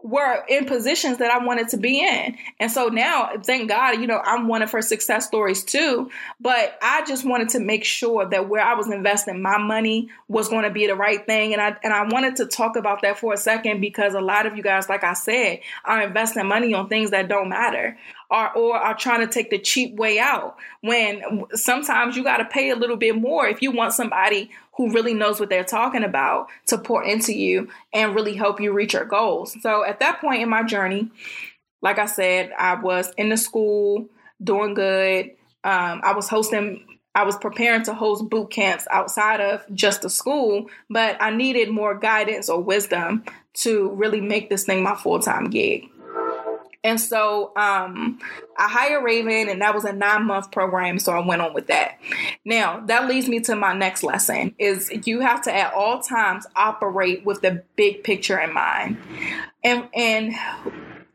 were in positions that I wanted to be in. And so now, thank God, you know, I'm one of her success stories too. But I just wanted to make sure that where I was investing my money was going to be the right thing. And I and I wanted to talk about that for a second because a lot of you guys, like I said, are investing money on things that don't matter. Or, or are trying to take the cheap way out when sometimes you got to pay a little bit more if you want somebody who really knows what they're talking about to pour into you and really help you reach your goals. So at that point in my journey, like I said, I was in the school doing good. Um, I was hosting I was preparing to host boot camps outside of just the school, but I needed more guidance or wisdom to really make this thing my full time gig. And so um, I hired Raven, and that was a nine month program. So I went on with that. Now that leads me to my next lesson: is you have to at all times operate with the big picture in mind, and and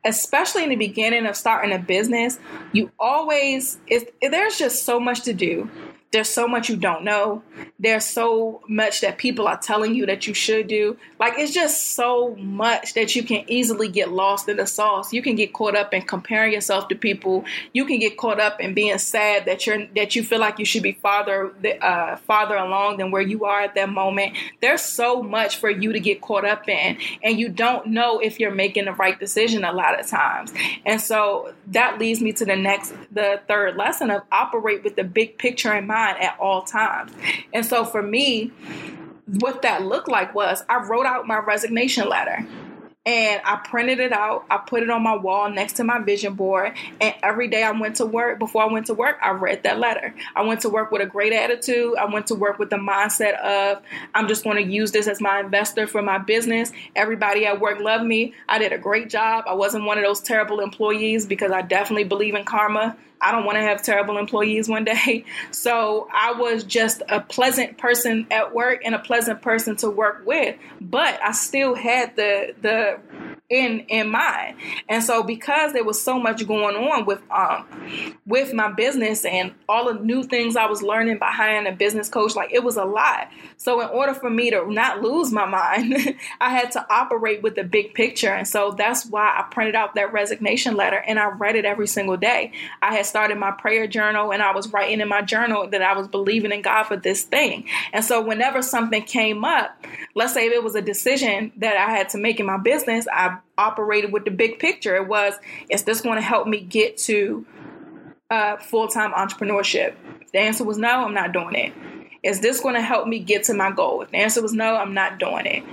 especially in the beginning of starting a business, you always there's just so much to do there's so much you don't know. There's so much that people are telling you that you should do. Like it's just so much that you can easily get lost in the sauce. You can get caught up in comparing yourself to people. You can get caught up in being sad that you're that you feel like you should be farther uh, farther along than where you are at that moment. There's so much for you to get caught up in, and you don't know if you're making the right decision a lot of times. And so that leads me to the next, the third lesson of operate with the big picture in mind mind at all times. And so for me, what that looked like was I wrote out my resignation letter and I printed it out. I put it on my wall next to my vision board. And every day I went to work, before I went to work, I read that letter. I went to work with a great attitude. I went to work with the mindset of, I'm just going to use this as my investor for my business. Everybody at work loved me. I did a great job. I wasn't one of those terrible employees because I definitely believe in karma. I don't want to have terrible employees one day. So I was just a pleasant person at work and a pleasant person to work with. But I still had the the in in mind. And so because there was so much going on with um with my business and all the new things I was learning behind a business coach, like it was a lot. So in order for me to not lose my mind, I had to operate with the big picture. And so that's why I printed out that resignation letter and I read it every single day. I had started my prayer journal and I was writing in my journal that I was believing in God for this thing. And so whenever something came up, let's say if it was a decision that I had to make in my business, I operated with the big picture. It was, is this going to help me get to uh, full time entrepreneurship? The answer was no, I'm not doing it. Is this going to help me get to my goal? If the answer was no, I'm not doing it.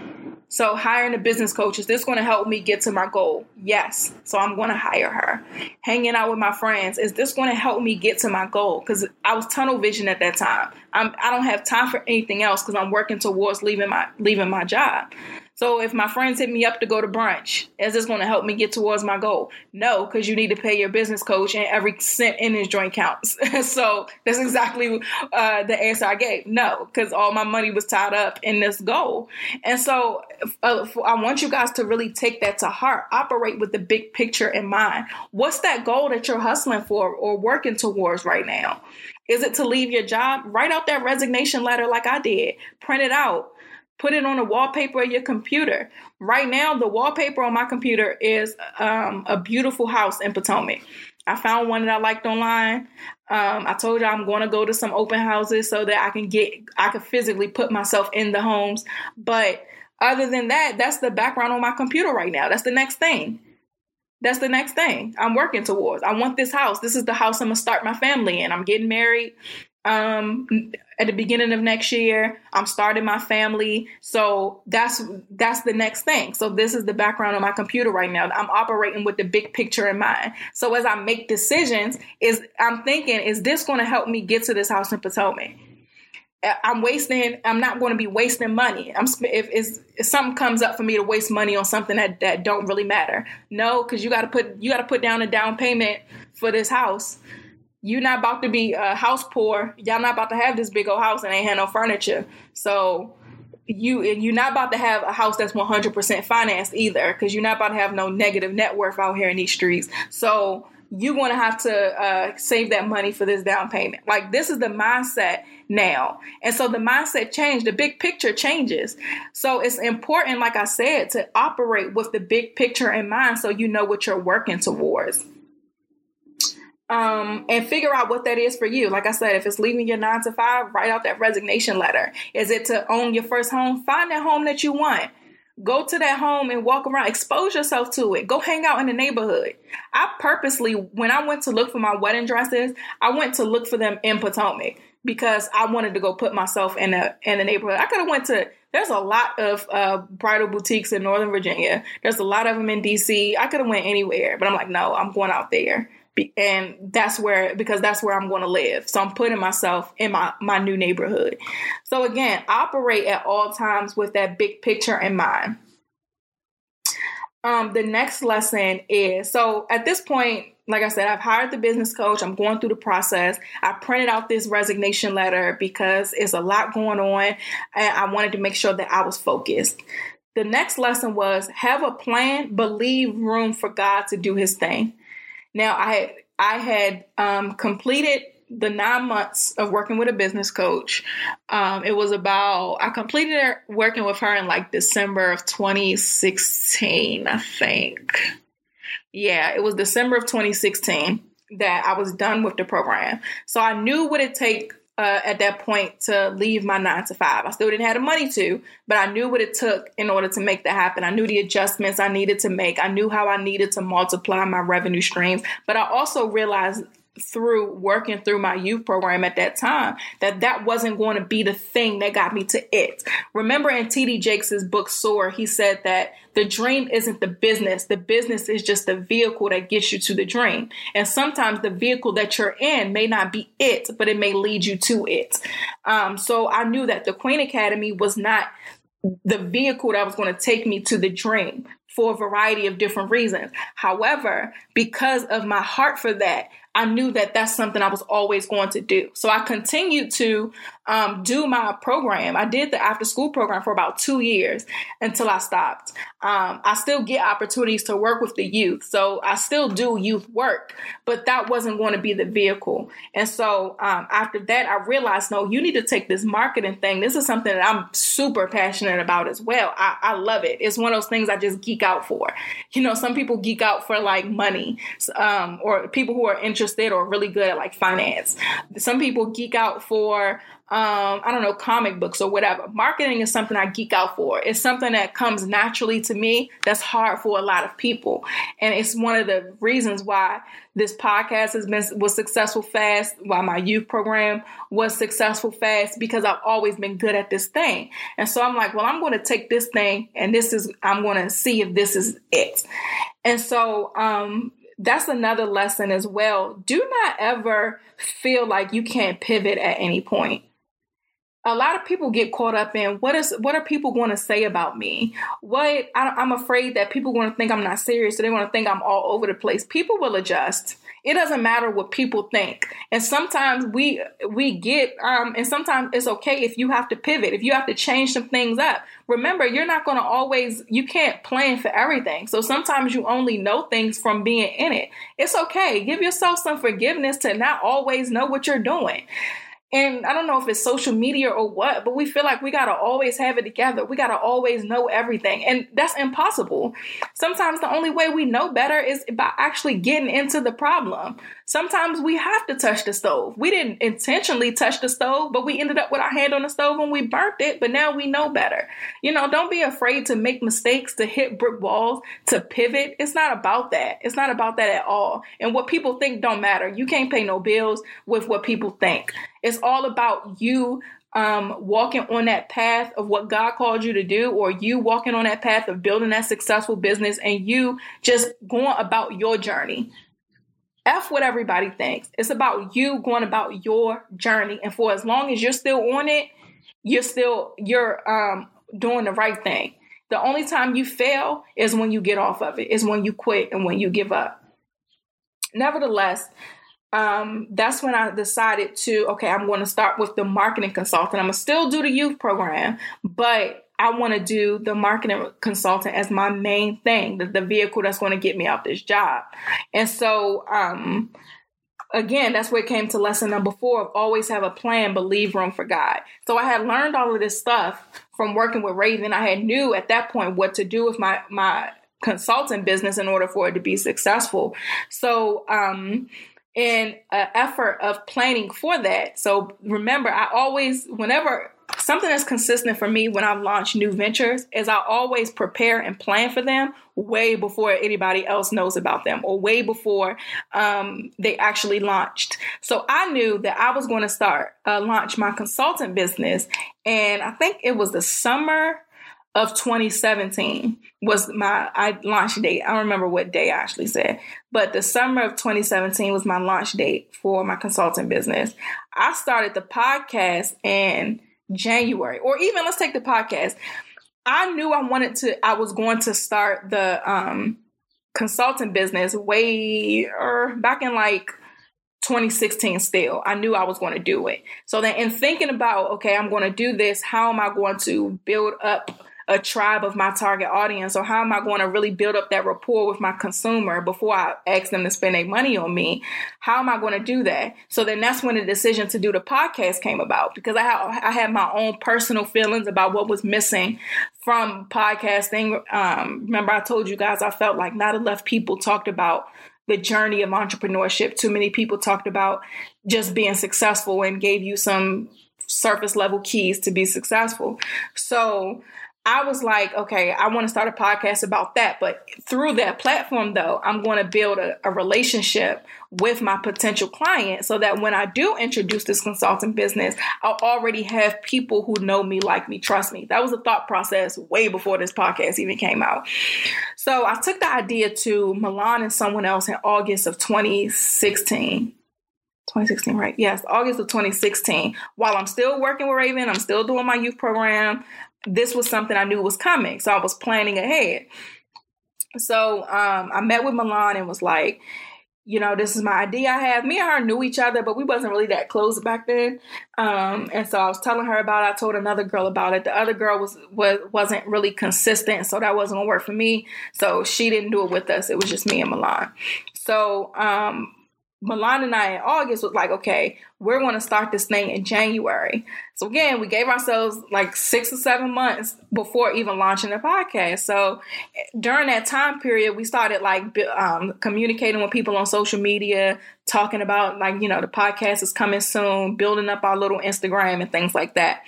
So hiring a business coach, is this going to help me get to my goal? Yes. So I'm going to hire her. Hanging out with my friends, is this going to help me get to my goal? Because I was tunnel vision at that time. I'm, I don't have time for anything else because I'm working towards leaving my leaving my job. So if my friends hit me up to go to brunch, is this going to help me get towards my goal? No, because you need to pay your business coach, and every cent in his joint counts. so that's exactly uh, the answer I gave. No, because all my money was tied up in this goal. And so uh, I want you guys to really take that to heart. Operate with the big picture in mind. What's that goal that you're hustling for or working towards right now? Is it to leave your job? Write out that resignation letter like I did. Print it out put it on the wallpaper of your computer. Right now, the wallpaper on my computer is um, a beautiful house in Potomac. I found one that I liked online. Um, I told you I'm going to go to some open houses so that I can get, I can physically put myself in the homes. But other than that, that's the background on my computer right now. That's the next thing. That's the next thing I'm working towards. I want this house. This is the house I'm gonna start my family in. I'm getting married um at the beginning of next year i'm starting my family so that's that's the next thing so this is the background on my computer right now i'm operating with the big picture in mind so as i make decisions is i'm thinking is this going to help me get to this house in potomac I'm wasting. I'm not going to be wasting money. I'm if, if something comes up for me to waste money on something that that don't really matter. No, because you got to put you got to put down a down payment for this house you're not about to be uh, house poor. Y'all not about to have this big old house and ain't have no furniture. So you and you're not about to have a house that's 100% financed either because you're not about to have no negative net worth out here in these streets. So you're going to have to uh, save that money for this down payment. Like this is the mindset now. And so the mindset change, the big picture changes. So it's important, like I said, to operate with the big picture in mind so you know what you're working towards. Um, and figure out what that is for you. Like I said, if it's leaving your nine to five, write out that resignation letter. Is it to own your first home? Find that home that you want. Go to that home and walk around, expose yourself to it. Go hang out in the neighborhood. I purposely, when I went to look for my wedding dresses, I went to look for them in Potomac because I wanted to go put myself in a in the neighborhood. I could have went to. There's a lot of uh, bridal boutiques in Northern Virginia. There's a lot of them in DC. I could have went anywhere, but I'm like, no, I'm going out there and that's where because that's where I'm going to live. So I'm putting myself in my my new neighborhood. So again, operate at all times with that big picture in mind. Um, the next lesson is so at this point, like I said, I've hired the business coach. I'm going through the process. I printed out this resignation letter because it's a lot going on, and I wanted to make sure that I was focused. The next lesson was have a plan, but leave room for God to do His thing. Now, I I had um, completed the nine months of working with a business coach. Um, it was about I completed working with her in like December of 2016, I think. Yeah, it was December of 2016 that I was done with the program. So I knew what it take uh, at that point to leave my nine to five. I still didn't have the money to, but I knew what it took in order to make that happen. I knew the adjustments I needed to make. I knew how I needed to multiply my revenue streams. But I also realized through working through my youth program at that time that that wasn't going to be the thing that got me to it. Remember in TD Jakes' book Soar, he said that the dream isn't the business. The business is just the vehicle that gets you to the dream. And sometimes the vehicle that you're in may not be it, but it may lead you to it. Um, so I knew that the Queen Academy was not the vehicle that was going to take me to the dream for a variety of different reasons. However, because of my heart for that, I knew that that's something I was always going to do. So I continued to um, do my program. I did the after school program for about two years until I stopped. Um, I still get opportunities to work with the youth. So I still do youth work, but that wasn't going to be the vehicle. And so um, after that, I realized no, you need to take this marketing thing. This is something that I'm super passionate about as well. I, I love it. It's one of those things I just geek out for. You know, some people geek out for like money um, or people who are interested interested or really good at like finance. Some people geek out for um, I don't know, comic books or whatever. Marketing is something I geek out for. It's something that comes naturally to me that's hard for a lot of people. And it's one of the reasons why this podcast has been was successful fast, why my youth program was successful fast, because I've always been good at this thing. And so I'm like, well, I'm going to take this thing and this is I'm going to see if this is it. And so um that's another lesson as well. Do not ever feel like you can't pivot at any point. A lot of people get caught up in what is what are people going to say about me? What I, am afraid that people are going to think I'm not serious, so they want to think I'm all over the place. People will adjust. It doesn't matter what people think. And sometimes we we get um and sometimes it's okay if you have to pivot, if you have to change some things up. Remember, you're not going to always you can't plan for everything. So sometimes you only know things from being in it. It's okay. Give yourself some forgiveness to not always know what you're doing. And I don't know if it's social media or what, but we feel like we got to always have it together. We got to always know everything. And that's impossible. Sometimes the only way we know better is by actually getting into the problem. Sometimes we have to touch the stove. We didn't intentionally touch the stove, but we ended up with our hand on the stove and we burnt it, but now we know better. You know, don't be afraid to make mistakes, to hit brick walls, to pivot. It's not about that. It's not about that at all. And what people think don't matter. You can't pay no bills with what people think. It's all about you um, walking on that path of what God called you to do, or you walking on that path of building that successful business and you just going about your journey. F what everybody thinks. It's about you going about your journey. And for as long as you're still on it, you're still you're um doing the right thing. The only time you fail is when you get off of it, is when you quit and when you give up. Nevertheless, um, that's when I decided to, okay, I'm going to start with the marketing consultant. I'm going to still do the youth program, but I want to do the marketing consultant as my main thing, the, the vehicle that's going to get me out this job. And so, um, again, that's where it came to lesson number four of always have a plan, but leave room for God. So I had learned all of this stuff from working with Raven. I had knew at that point what to do with my my consulting business in order for it to be successful. So um in an effort of planning for that. So remember, I always, whenever something that's consistent for me when I launch new ventures is I always prepare and plan for them way before anybody else knows about them or way before um, they actually launched. So I knew that I was going to start uh, launch my consultant business, and I think it was the summer of 2017 was my I launch date. I don't remember what day I actually said, but the summer of 2017 was my launch date for my consulting business. I started the podcast in January, or even let's take the podcast. I knew I wanted to, I was going to start the um, consulting business way or er, back in like 2016 still. I knew I was going to do it. So then in thinking about, okay, I'm going to do this, how am I going to build up a tribe of my target audience or how am I going to really build up that rapport with my consumer before I ask them to spend their money on me? How am I going to do that? So then that's when the decision to do the podcast came about because I had, I had my own personal feelings about what was missing from podcasting. Um, remember, I told you guys I felt like not enough people talked about the journey of entrepreneurship. Too many people talked about just being successful and gave you some surface level keys to be successful. So I was like, okay, I want to start a podcast about that. But through that platform, though, I'm going to build a, a, relationship with my potential client so that when I do introduce this consulting business, I'll already have people who know me, like me, trust me. That was a thought process way before this podcast even came out. So I took the idea to Milan and someone else in August of 2016. 2016, right? Yes, August of 2016. While I'm still working with Raven, I'm still doing my youth program this was something I knew was coming. So I was planning ahead. So um, I met with Milan and was like, you know, this is my idea I have. Me and her knew each other, but we wasn't really that close back then. Um, and so I was telling her about it. I told another girl about it. The other girl was, was wasn't really consistent, so that wasn't gonna work for me. So she didn't do it with us. It was just me and Milan. So um, Milan and I in August was like, okay, we're going to start this thing in January. So again, we gave ourselves like six or seven months before even launching the podcast. So during that time period, we started like um, communicating with people on social media, talking about like, you know, the podcast is coming soon, building up our little Instagram and things like that.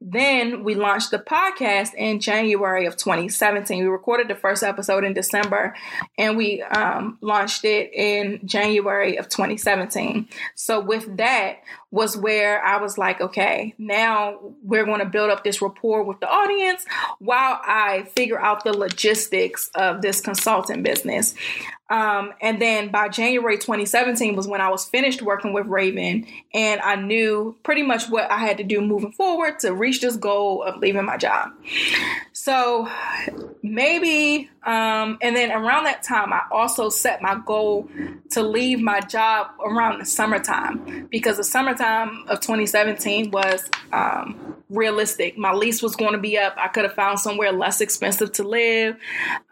Then we launched the podcast in January of 2017. We recorded the first episode in December and we um, launched it in January of 2017. So, with that, was where I was like, okay, now we're going to build up this rapport with the audience while I figure out the logistics of this consulting business. Um, and then by January 2017 was when I was finished working with Raven, and I knew pretty much what I had to do moving forward to reach this goal of leaving my job. So maybe, um, and then around that time, I also set my goal to leave my job around the summertime because the summertime of 2017 was um, realistic. My lease was going to be up. I could have found somewhere less expensive to live.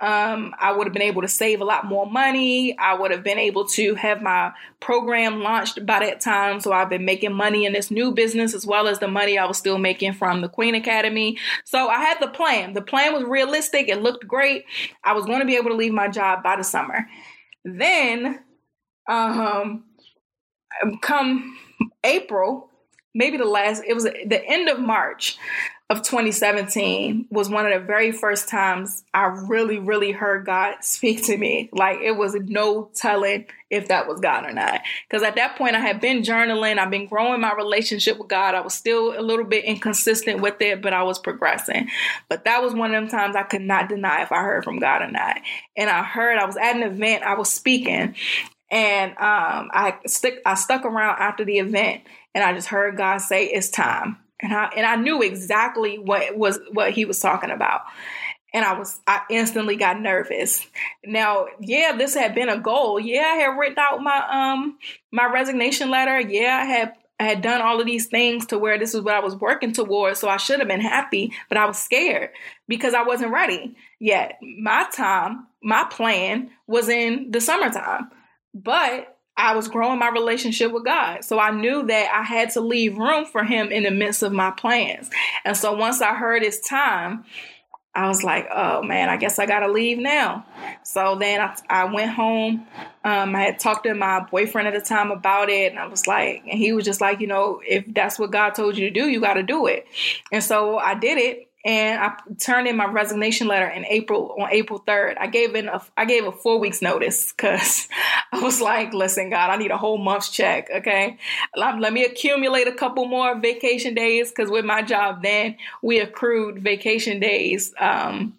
Um, I would have been able to save a lot more money. I would have been able to have my program launched by that time. So I've been making money in this new business as well as the money I was still making from the Queen Academy. So I had the plan. The plan was realistic. It looked great. I was going to be able to leave my job by the summer. Then, um, come April, maybe the last, it was the end of March of 2017 was one of the very first times I really, really heard God speak to me. Like it was no telling if that was God or not. Because at that point, I had been journaling, I've been growing my relationship with God. I was still a little bit inconsistent with it, but I was progressing. But that was one of them times I could not deny if I heard from God or not. And I heard, I was at an event, I was speaking, and um, I stick, I stuck around after the event, and I just heard God say, "It's time." And I and I knew exactly what was what he was talking about. And I was I instantly got nervous. Now, yeah, this had been a goal. Yeah, I had written out my um my resignation letter. Yeah, I had I had done all of these things to where this is what I was working towards. So I should have been happy, but I was scared because I wasn't ready yet. My time, my plan was in the summertime, but I was growing my relationship with God. So I knew that I had to leave room for Him in the midst of my plans. And so once I heard it's time, I was like, oh man, I guess I gotta leave now. So then I, I went home. Um, I had talked to my boyfriend at the time about it, and I was like, and he was just like, you know, if that's what God told you to do, you gotta do it. And so I did it and I turned in my resignation letter in April on April 3rd. I gave in a I gave a four weeks notice because I was like, listen, God, I need a whole month's check. Okay, let me accumulate a couple more vacation days because with my job then we accrued vacation days um,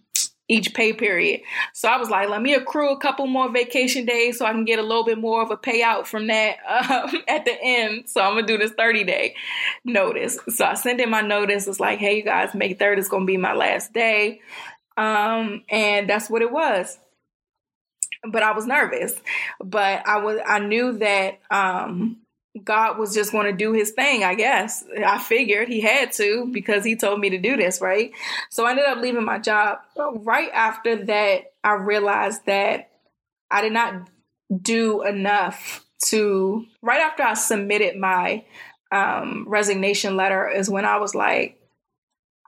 each pay period. So I was like, let me accrue a couple more vacation days so I can get a little bit more of a payout from that uh, at the end. So I'm gonna do this 30 day notice. So I sent in my notice. It's like, hey, you guys, May 3rd is gonna be my last day. Um, and that's what it was. But I was nervous. But I was I knew that um God was just going to do his thing, I guess. I figured he had to because he told me to do this, right? So I ended up leaving my job. Right after that, I realized that I did not do enough to, right after I submitted my um, resignation letter, is when I was like,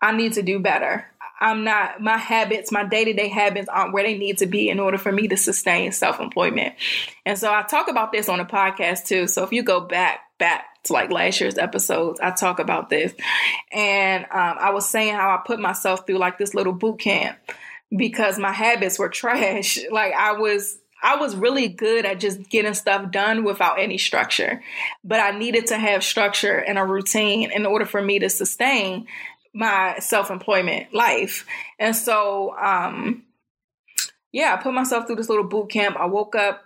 I need to do better. I'm not, my habits, my day to day habits aren't where they need to be in order for me to sustain self employment. And so I talk about this on a podcast too. So if you go back, back to like last year's episodes, I talk about this. And um, I was saying how I put myself through like this little boot camp because my habits were trash. Like I was, I was really good at just getting stuff done without any structure, but I needed to have structure and a routine in order for me to sustain my self-employment life. And so um yeah, I put myself through this little boot camp. I woke up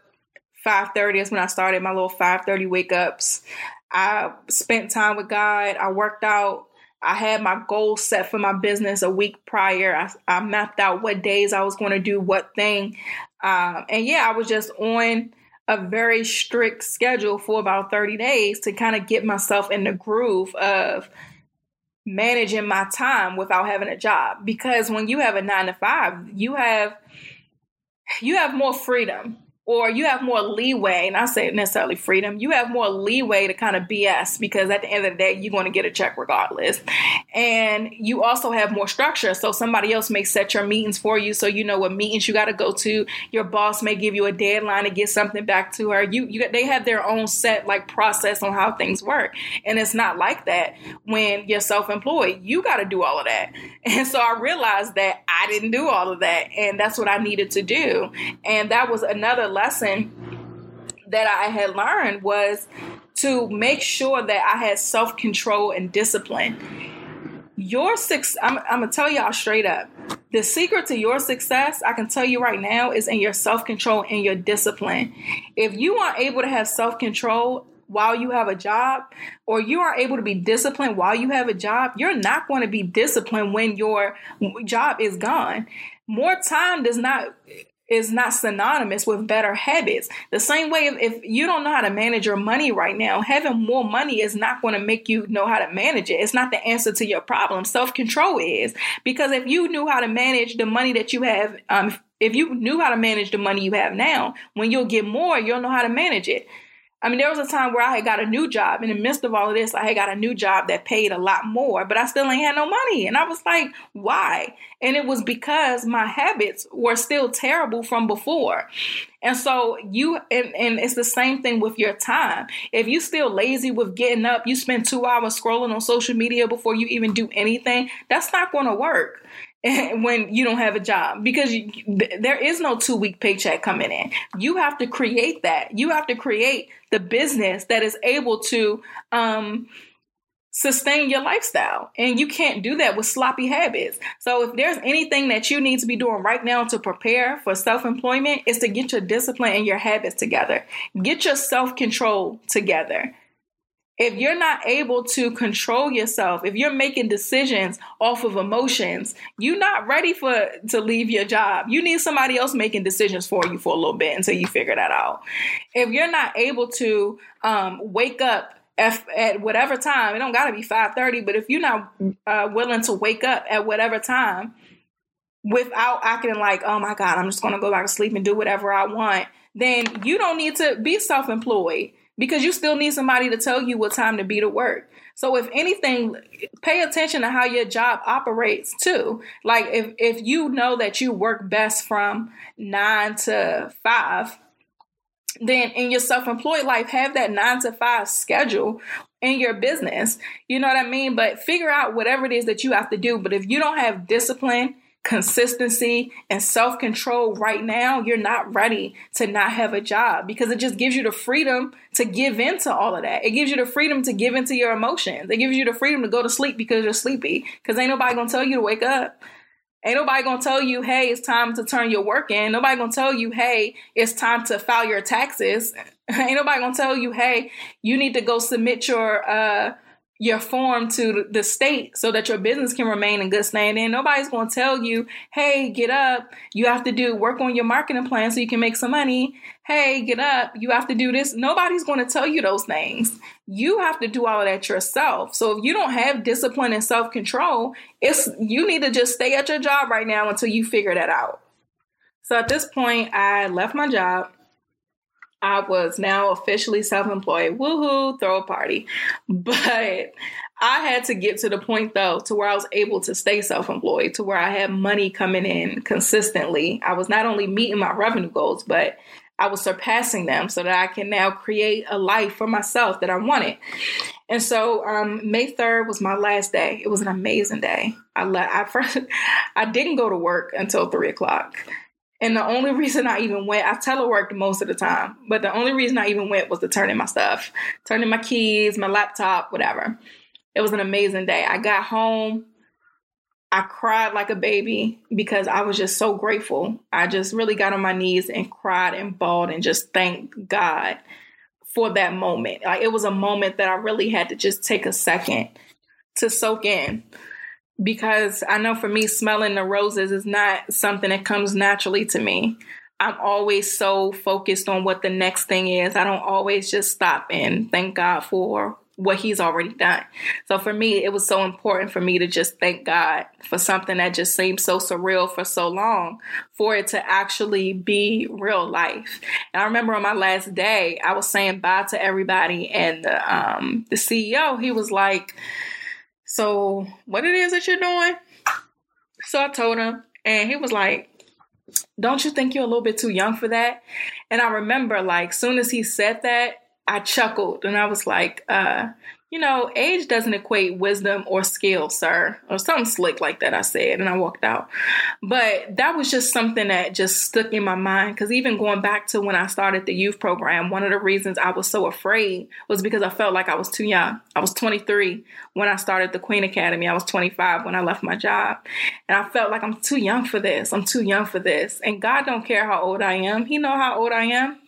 5:30 is when I started my little 5:30 wake ups. I spent time with God. I worked out. I had my goals set for my business a week prior. I, I mapped out what days I was going to do what thing. Um, and yeah, I was just on a very strict schedule for about 30 days to kind of get myself in the groove of managing my time without having a job. Because when you have a 9 to 5 you have you have more freedom or you have more leeway, and I say necessarily freedom, you have more leeway to kind of BS because at the end of the day, you're going to get a check regardless. And you also have more structure. So somebody else may set your meetings for you so you know what meetings you got to go to. Your boss may give you a deadline to get something back to her. You, you they have their own set like process on how things work. And it's not like that when you're self-employed. You got to do all of that. And so I realized that I didn't do all of that. And that's what I needed to do. And that was another lesson that I had learned was to make sure that I had self control and discipline. Your six, I'm, I'm gonna tell y'all straight up. The secret to your success, I can tell you right now, is in your self control and your discipline. If you aren't able to have self control while you have a job, or you are able to be disciplined while you have a job, you're not going to be disciplined when your job is gone. More time does not is not synonymous with better habits. The same way, if, you don't know how to manage your money right now, having more money is not going to make you know how to manage it. It's not the answer to your problem. Self control is because if you knew how to manage the money that you have, um, if you knew how to manage the money you have now, when you'll get more, you'll know how to manage it. I mean, there was a time where I had got a new job. In the midst of all of this, I had got a new job that paid a lot more, but I still ain't had no money. And I was like, why? And it was because my habits were still terrible from before. And so you, and, and it's the same thing with your time. If you still lazy with getting up, you spend two hours scrolling on social media before you even do anything, that's not going to work. when you don't have a job because you, there is no two week paycheck coming in. You have to create that. You have to create the business that is able to um, sustain your lifestyle. And you can't do that with sloppy habits. So if there's anything that you need to be doing right now to prepare for self-employment is to get your discipline and your habits together. Get your self-control together if you're not able to control yourself if you're making decisions off of emotions you're not ready for to leave your job. You need somebody else making decisions for you for a little bit until you figure that out. If you're not able to um, wake up if, at whatever time, it don't got to be 5:30, but if you're not uh, willing to wake up at whatever time without acting like, "Oh my god, I'm just to go back to sleep and do whatever I want," then you don't need to be self-employed because you still need somebody to tell you what time to be to work. So if anything, pay attention to how your job operates too. Like if if you know that you work best from 9 to 5, then in your self-employed life have that 9 to 5 schedule in your business. You know what I mean? But figure out whatever it is that you have to do, but if you don't have discipline consistency and self control right now, you're not ready to not have a job because it just gives you the freedom to give into all of that. It gives you the freedom to give into your emotions. It gives you the freedom to go to sleep because you're sleepy because ain't nobody gonna tell you to wake up. Ain't nobody gonna tell you, hey, it's time to turn your work in. Nobody gonna tell you, hey, it's time to file your taxes. Ain't nobody gonna tell you, hey, you need to go submit your uh your form to the state so that your business can remain in good standing. Nobody's going to tell you, hey, get up. You have to do work on your marketing plan so you can make some money. Hey, get up. You have to do this. Nobody's going to tell you those things. You have to do all of that yourself. So if you don't have discipline and self control, it's you need to just stay at your job right now until you figure that out. So at this point, I left my job. I was now officially self employed. Woohoo, throw a party. But I had to get to the point though to where I was able to stay self employed, to where I had money coming in consistently. I was not only meeting my revenue goals, but I was surpassing them so that I can now create a life for myself that I wanted. And so um, May 3rd was my last day. It was an amazing day. I, le- I first I didn't go to work until three o'clock. And the only reason I even went, I teleworked most of the time, but the only reason I even went was to turn in my stuff, turn in my keys, my laptop, whatever. It was an amazing day. I got home. I cried like a baby because I was just so grateful. I just really got on my knees and cried and bawled and just thanked God for that moment. Like it was a moment that I really had to just take a second to soak in because I know for me, smelling the roses is not something that comes naturally to me. I'm always so focused on what the next thing is. I don't always just stop and thank God for what He's already done. So for me, it was so important for me to just thank God for something that just seemed so surreal for so long, for it to actually be real life. And I remember on my last day, I was saying bye to everybody, and the, um, the CEO, he was like, so what it is that you're doing? So I told him, and he was like, Don't you think you're a little bit too young for that? And I remember, like, soon as he said that, I chuckled and I was like, uh, you know, age doesn't equate wisdom or skill, sir, or something slick like that. I said, and I walked out. But that was just something that just stuck in my mind because even going back to when I started the youth program, one of the reasons I was so afraid was because I felt like I was too young. I was 23 when I started the Queen Academy. I was 25 when I left my job, and I felt like I'm too young for this. I'm too young for this. And God don't care how old I am. He know how old I am.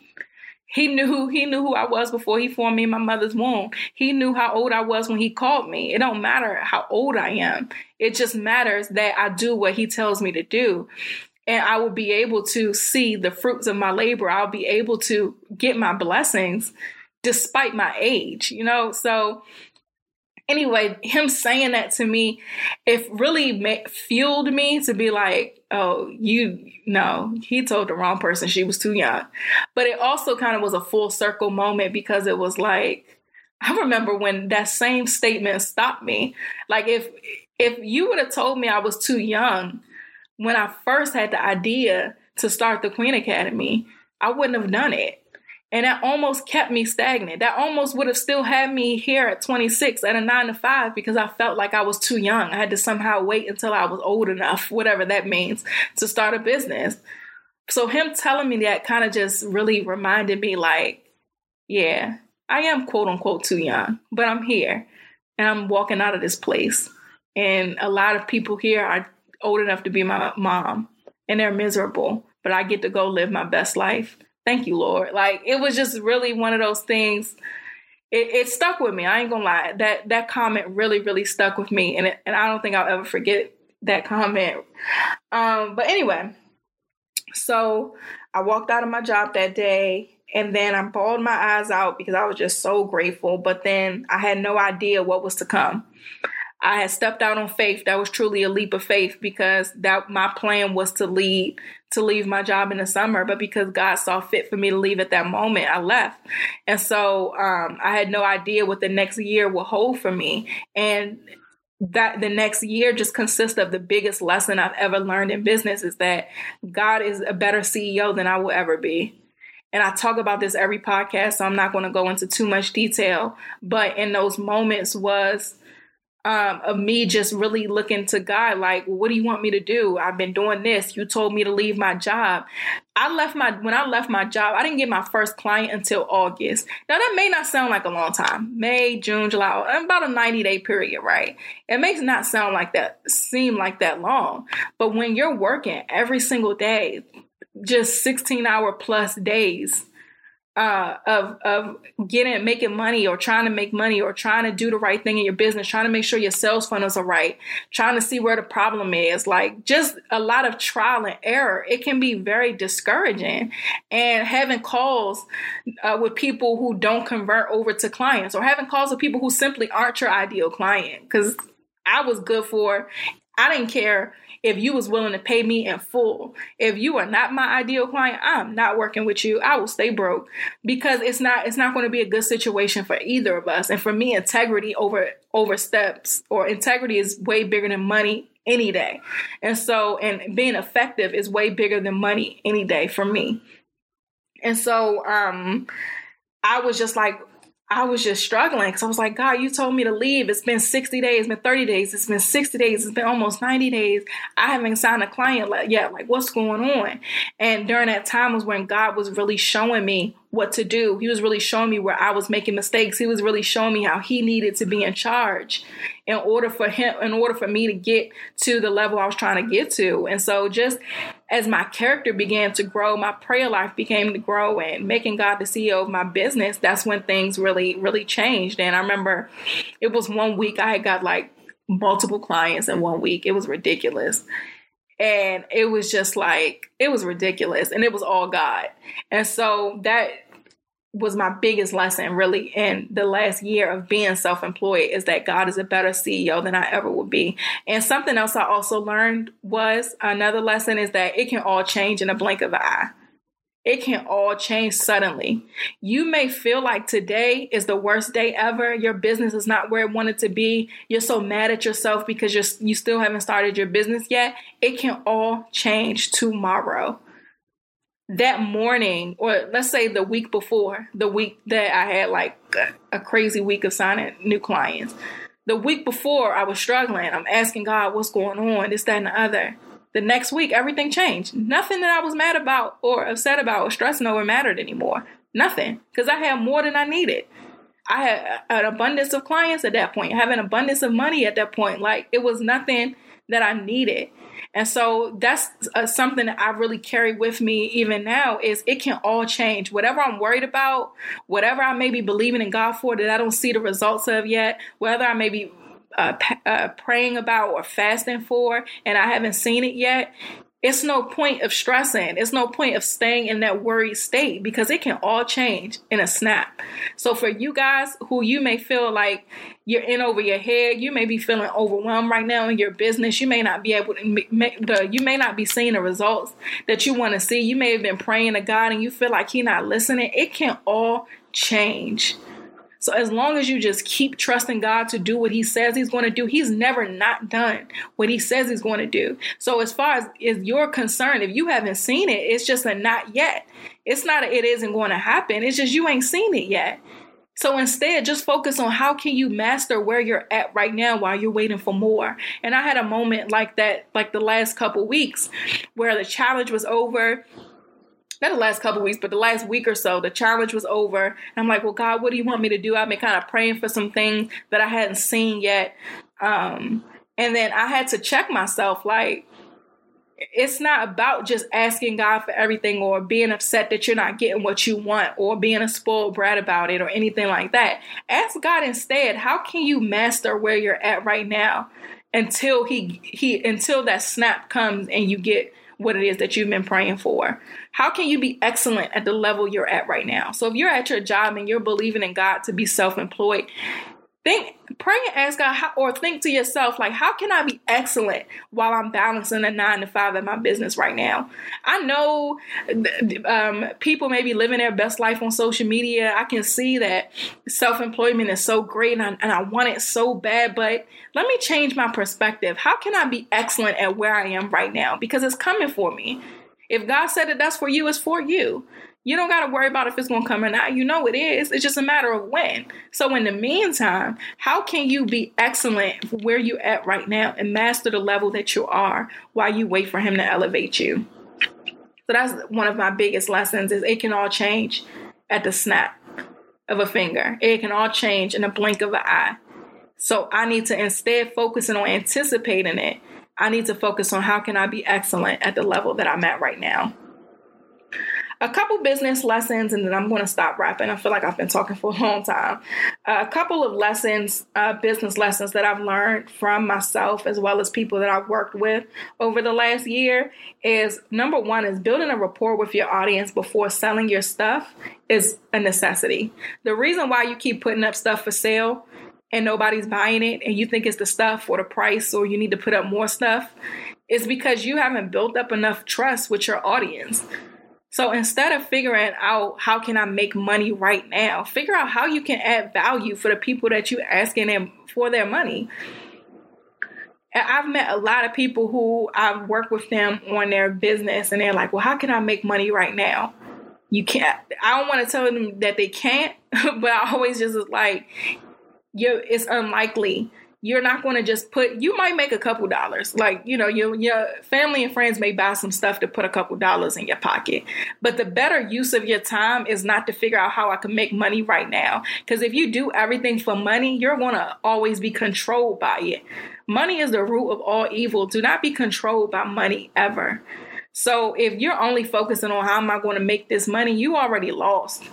He knew he knew who I was before he formed me in my mother's womb. He knew how old I was when he called me. It don't matter how old I am. It just matters that I do what he tells me to do. And I will be able to see the fruits of my labor. I'll be able to get my blessings despite my age, you know? So anyway, him saying that to me, it really fueled me to be like, oh, you no, he told the wrong person she was too young. But it also kind of was a full circle moment because it was like, I remember when that same statement stopped me. Like if if you would have told me I was too young when I first had the idea to start the Queen Academy, I wouldn't have done it. And that almost kept me stagnant. That almost would have still had me here at 26 at a nine to five because I felt like I was too young. I had to somehow wait until I was old enough, whatever that means, to start a business. So him telling me that kind of just really reminded me like, yeah, I am quote unquote too young, but I'm here and I'm walking out of this place. And a lot of people here are old enough to be my mom and they're miserable, but I get to go live my best life thank you, Lord. Like it was just really one of those things. It, it stuck with me. I ain't gonna lie. That that comment really, really stuck with me, and it, and I don't think I'll ever forget that comment. Um, but anyway, so I walked out of my job that day, And then I bawled my eyes out because I was just so grateful. But then I had no idea what was to come. I had stepped out on faith. That was truly a leap of faith because that my plan was to lead to leave my job in the summer, but because God saw fit for me to leave at that moment, I left. And so um, I had no idea what the next year would hold for me. And that the next year just consists of the biggest lesson I've ever learned in business is that God is a better CEO than I will ever be. And I talk about this every podcast, so I'm not going to go into too much detail. But in those moments was um, of me just really looking to God, like, what do you want me to do? I've been doing this. You told me to leave my job. I left my when I left my job, I didn't get my first client until August. Now that may not sound like a long time. May, June, July, about a 90 day period, right? It makes not sound like that, seem like that long. But when you're working every single day, just 16 hour plus days, uh, of of getting making money or trying to make money or trying to do the right thing in your business, trying to make sure your sales funnels are right, trying to see where the problem is, like just a lot of trial and error. It can be very discouraging, and having calls uh, with people who don't convert over to clients, or having calls with people who simply aren't your ideal client. Because I was good for, I didn't care if you was willing to pay me in full. If you are not my ideal client, I'm not working with you. I will stay broke because it's not it's not going to be a good situation for either of us. And for me, integrity over oversteps or integrity is way bigger than money any day. And so and being effective is way bigger than money any day for me. And so um I was just like I was just struggling because I was like, God, you told me to leave. It's been 60 days, it's been 30 days, it's been 60 days, it's been almost 90 days. I haven't signed a client yet. Like, what's going on? And during that time was when God was really showing me what to do. He was really showing me where I was making mistakes. He was really showing me how he needed to be in charge in order for him, in order for me to get to the level I was trying to get to. And so just as my character began to grow, my prayer life began to grow and making God the CEO of my business, that's when things really, really changed. And I remember it was one week I had got like multiple clients in one week. It was ridiculous. And it was just like, it was ridiculous. And it was all God. And so that was my biggest lesson really in the last year of being self-employed is that God is a better CEO than I ever would be. And something else I also learned was another lesson is that it can all change in a blink of an eye. It can all change suddenly. You may feel like today is the worst day ever. Your business is not where it wanted to be. You're so mad at yourself because you're you still haven't started your business yet. It can all change tomorrow that morning, or let's say the week before, the week that I had like a, crazy week of signing new clients, the week before I was struggling. I'm asking God, what's going on? This, that, and the other. The next week, everything changed. Nothing that I was mad about or upset about or stressing over mattered anymore. Nothing. Because I had more than I needed. I had an abundance of clients at that point. Have an abundance of money at that point. Like it was nothing that I needed. And so that's uh, something that I really carry with me even now is it can all change. Whatever I'm worried about, whatever I may be believing in God for that I don't see the results of yet, whether I may be uh, uh, praying about or fasting for and I haven't seen it yet, it's no point of stressing. It's no point of staying in that worried state because it can all change in a snap. So for you guys who you may feel like you're in over your head, you may be feeling overwhelmed right now in your business. You may not be able to make the, you may not be seeing the results that you want to see. You may have been praying to God and you feel like He's not listening. It can all change. So as long as you just keep trusting God to do what he says he's going to do, he's never not done what he says he's going to do. So as far as is your concern, if you haven't seen it, it's just a not yet. It's not a, it isn't going to happen. It's just you ain't seen it yet. So instead, just focus on how can you master where you're at right now while you're waiting for more. And I had a moment like that, like the last couple weeks, where the challenge was over not the last couple weeks, but the last week or so, the challenge was over. And I'm like, well, God, what do you want me to do? I've been kind of praying for some things that I hadn't seen yet. Um, and then I had to check myself like, it's not about just asking God for everything or being upset that you're not getting what you want or being a spoiled brat about it or anything like that. Ask God instead, how can you master where you're at right now until he he until that snap comes and you get what it is that you've been praying for? How can you be excellent at the level you're at right now? So if you're at your job and you're believing in God to be self-employed, think pray and ask God how, or think to yourself like how can I be excellent while I'm balancing a 9 to 5 at my business right now. I know um, people may be living their best life on social media. I can see that self-employment is so great and I, and I want it so bad, but let me change my perspective. How can I be excellent at where I am right now because it's coming for me. If God said that that's for you, it's for you. You don't got to worry about if it's going to come or not. You know it is. It's just a matter of when. So, in the meantime, how can you be excellent where you're at right now and master the level that you are while you wait for Him to elevate you? So, that's one of my biggest lessons is it can all change at the snap of a finger. It can all change in a blink of an eye. So, I need to instead focusing on anticipating it. I need to focus on how can I be excellent at the level that I'm at right now a couple business lessons, and then I'm going to stop rapping. I feel like I've been talking for a long time. Uh, a couple of lessons, uh, business lessons that I've learned from myself as well as people that I've worked with over the last year is number one is building a rapport with your audience before selling your stuff is a necessity. The reason why you keep putting up stuff for sale and nobody's buying it and you think it's the stuff or the price or you need to put up more stuff is because you haven't built up enough trust with your audience. So instead of figuring out how can I make money right now, figure out how you can add value for the people that you're asking them for their money. I've met a lot of people who I've worked with them on their business and they're like, well, how can I make money right now? You can't, I don't want to tell them that they can't, but I always just like, you it's unlikely. You're not going to just put you might make a couple dollars. Like you know your your family and friends may buy some stuff to put a couple dollars in your pocket. But the better use of your time is not to figure out how I can make money right now. Because if you do everything for money you're going to always be controlled by it. Money is the root of all evil. Do not be controlled by money ever so if you're only focusing on how am I going to make this money, you already lost.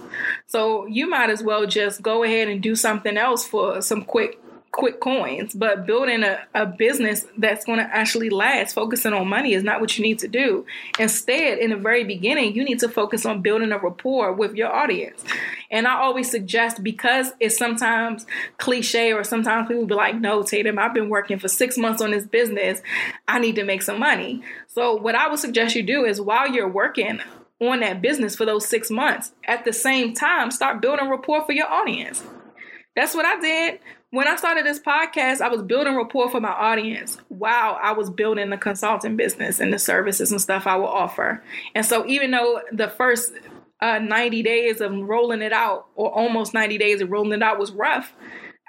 So you might as well just go ahead and do something else for some quick quick coins, but building a, a business that's going to actually last, focusing on money is not what you need to do. Instead, in the very beginning, you need to focus on building a rapport with your audience. And I always suggest because it's sometimes cliche or sometimes people be like, no, Tatum, I've been working for six months on this business. I need to make some money. So, what I would suggest you do is while you're working, on that business for those six months. At the same time, start building rapport for your audience. That's what I did when I started this podcast, I was building rapport for my audience while I was building the consulting business and the services and stuff I will offer. And so, even though the first uh, 90 days of rolling it out, or almost 90 days of rolling it out, was rough,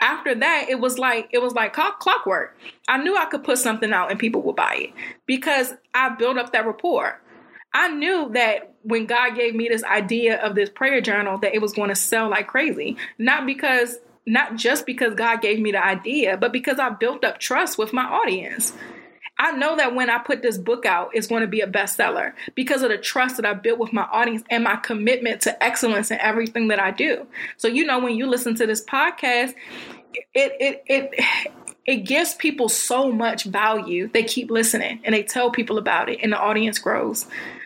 after that it was like it was like clockwork. I knew I could put something out and people would buy it because I built up that rapport. I knew that when God gave me this idea of this prayer journal that it was going to sell like crazy. Not because not just because God gave me the idea, but because I built up trust with my audience. I know that when I put this book out, it's going to be a bestseller because of the trust that I built with my audience and my commitment to excellence in everything that I do. So, you know, when you listen to this podcast, it it it it gives people so much value. They keep listening and they tell people about it, and the audience grows.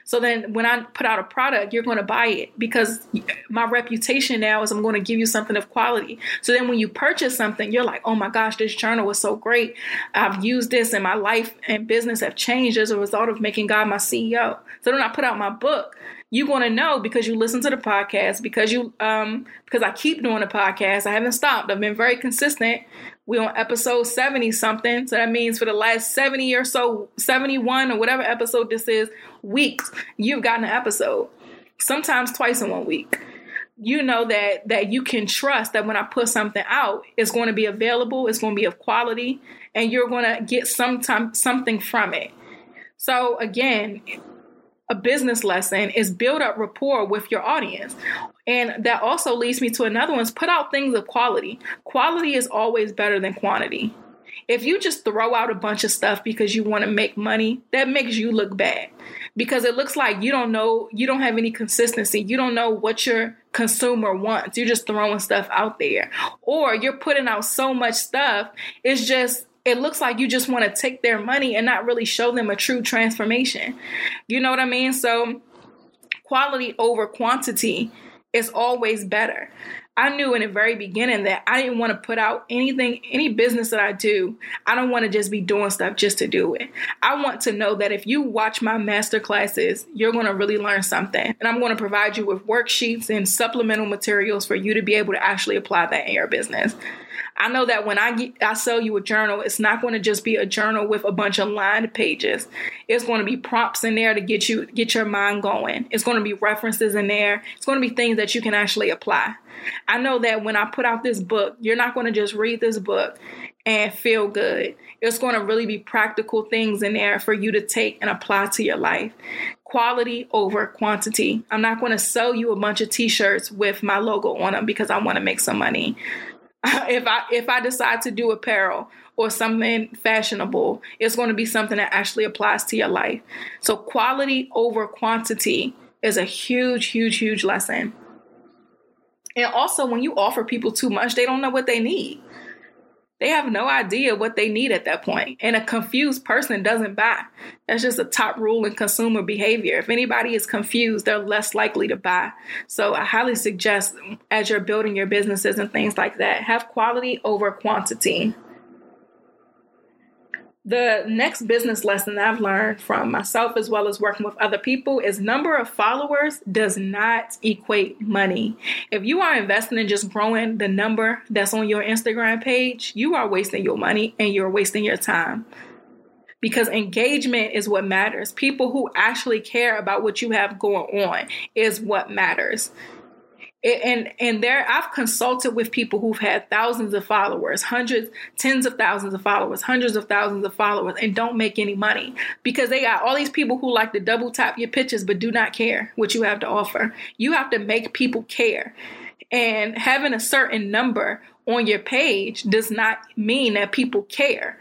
So then when I put out a product, you're going to buy it because my reputation now is I'm going to give you something of quality. So then when you purchase something, you're like, oh my gosh, this journal was so great. I've used this and my life and business have changed as a result of making God my CEO. So then I put out my book you're going to know because you listen to the podcast because you um because I keep doing the podcast. I haven't stopped. I've been very consistent. We're on episode 70 something. So that means for the last 70 or so, 71 or whatever episode this is, weeks, you've gotten an episode. Sometimes twice in one week. You know that that you can trust that when I put something out, it's going to be available, it's going to be of quality, and you're going to get some time, something from it. So again, a business lesson is build up rapport with your audience. And that also leads me to another one is put out things of quality. Quality is always better than quantity. If you just throw out a bunch of stuff because you want to make money, that makes you look bad. Because it looks like you don't know, you don't have any consistency. You don't know what your consumer wants. You're just throwing stuff out there. Or you're putting out so much stuff, it's just it looks like you just want to take their money and not really show them a true transformation. You know what I mean? So, quality over quantity is always better. I knew in the very beginning that I didn't want to put out anything, any business that I do. I don't want to just be doing stuff just to do it. I want to know that if you watch my master classes, you're going to really learn something. And I'm going to provide you with worksheets and supplemental materials for you to be able to actually apply that in your business. I know that when I get, I sell you a journal, it's not going to just be a journal with a bunch of lined pages. It's going to be prompts in there to get you get your mind going. It's going to be references in there. It's going to be things that you can actually apply. I know that when I put out this book, you're not going to just read this book and feel good. It's going to really be practical things in there for you to take and apply to your life. Quality over quantity. I'm not going to sell you a bunch of t-shirts with my logo on them because I want to make some money. if I if I decide to do apparel or something fashionable, it's going to be something that actually applies to your life. So quality over quantity is a huge, huge, huge lesson. And also when you offer people too much, they don't know what they need. They have no idea what they need at that point. And a confused person doesn't buy. That's just a top rule in consumer behavior. If anybody is confused, they're less likely to buy. So I highly suggest as you're building your businesses and things like that, have quality over quantity. The next business lesson that I've learned from myself as well as working with other people is number of followers does not equate money. If you are investing in just growing the number that's on your Instagram page, you are wasting your money and you're wasting your time because engagement is what matters. People who actually care about what you have going on is what matters and and there I've consulted with people who've had thousands of followers, hundreds, tens of thousands of followers, hundreds of thousands of followers, and don't make any money because they got all these people who like to double tap your pictures but do not care what you have to offer. You have to make people care. And having a certain number on your page does not mean that people care.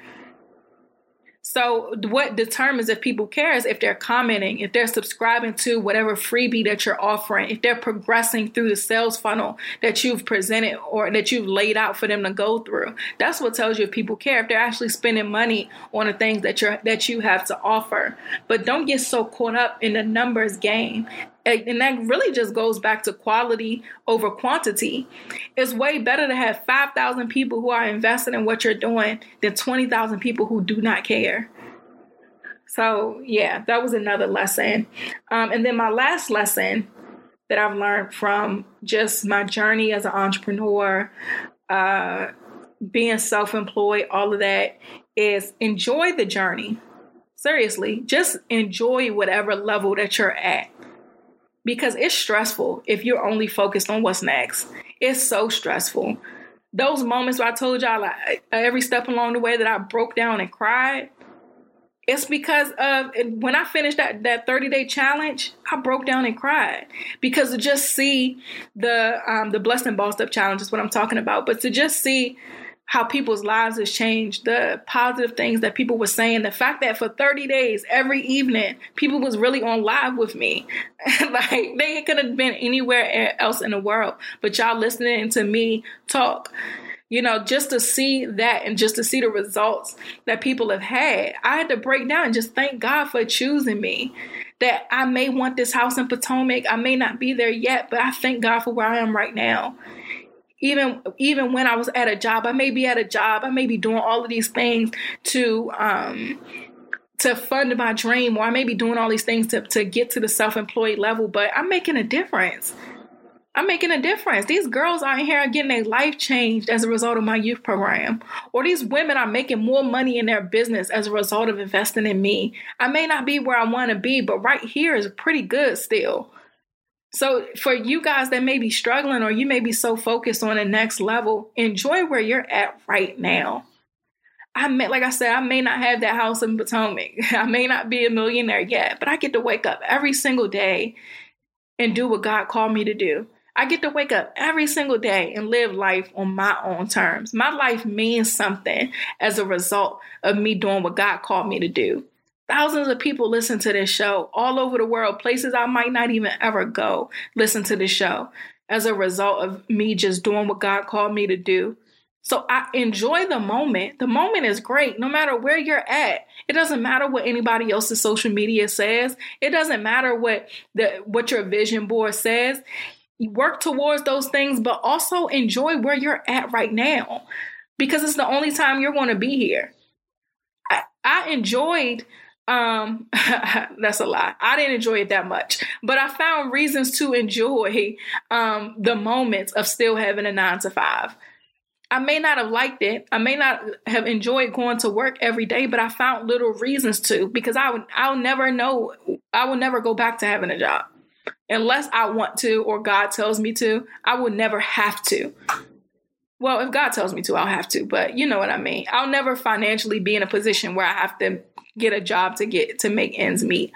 So what determines if people care is if they're commenting, if they're subscribing to whatever freebie that you're offering, if they're progressing through the sales funnel that you've presented or that you've laid out for them to go through. That's what tells you if people care, if they're actually spending money on the things that you're that you have to offer. But don't get so caught up in the numbers game and that really just goes back to quality over quantity. It's way better to have 5,000 people who are invested in what you're doing than 20,000 people who do not care. So, yeah, that was another lesson. Um, and then my last lesson that I've learned from just my journey as an entrepreneur, uh, being self employed, all of that is enjoy the journey. Seriously, just enjoy whatever level that you're at because it's stressful if you're only focused on what's next. It's so stressful. Those moments where I told y'all like, every step along the way that I broke down and cried, it's because of when I finished that that 30 day challenge, I broke down and cried because to just see the um, the blessed and bossed up challenge is what I'm talking about. But to just see how people's lives has changed, the positive things that people were saying, the fact that for 30 days, every evening, people was really on live with me. like they could have been anywhere else in the world, but y'all listening to me talk. You know, just to see that and just to see the results that people have had, I had to break down and just thank God for choosing me that I may want this house in Potomac. I may not be there yet, but I thank God for where I am right now even even when I was at a job, I may be at a job, I may be doing all of these things to um to fund my dream, or I may be doing all these things to, to get to the self-employed level, but I'm making a difference. I'm making a difference. These girls out here are getting their life changed as a result of my youth program. Or these women are making more money in their business as a result of investing in me. I may not be where I want to be, but right here is pretty good still. So, for you guys that may be struggling or you may be so focused on the next level, enjoy where you're at right now. I may, like I said, I may not have that house in Potomac. I may not be a millionaire yet, but I get to wake up every single day and do what God called me to do. I get to wake up every single day and live life on my own terms. My life means something as a result of me doing what God called me to do. Thousands of people listen to this show all over the world, places I might not even ever go, listen to this show as a result of me just doing what God called me to do. So I enjoy the moment. The moment is great no matter where you're at. It doesn't matter what anybody else's social media says. It doesn't matter what the what your vision board says. You work towards those things but also enjoy where you're at right now because it's the only time you're going to be here. I, I enjoyed um that's a lie i didn't enjoy it that much but i found reasons to enjoy um the moments of still having a nine to five I may not have liked it. I may not have enjoyed going to work every day, but I found little reasons to because I would I'll never know I will never go back to having a job. Unless I want to or God tells me to, I will never have to. Well, if God tells me to, I'll have to, but you know what I mean. I'll never financially be in a position where I have to get a job to get to make ends meet.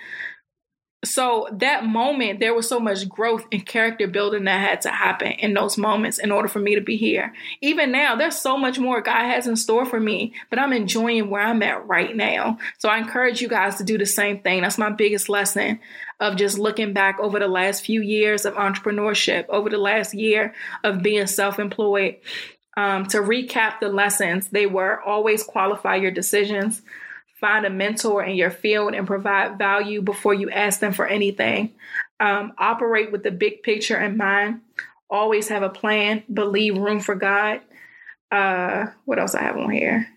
So that moment there was so much growth and character building that had to happen in those moments in order for me to be here. Even now there's so much more god has in store for me but i'm enjoying where i'm at right now. So i encourage you guys to do the same thing. That's my biggest lesson of just looking back over the last few years of entrepreneurship over the last year of being self-employed um, to recap the lessons. They were always qualify your decisions find a mentor in your field and provide value before you ask them for anything. Um, operate with the big picture in mind. Always have a plan. Believe room for God. Uh, what else I have on here?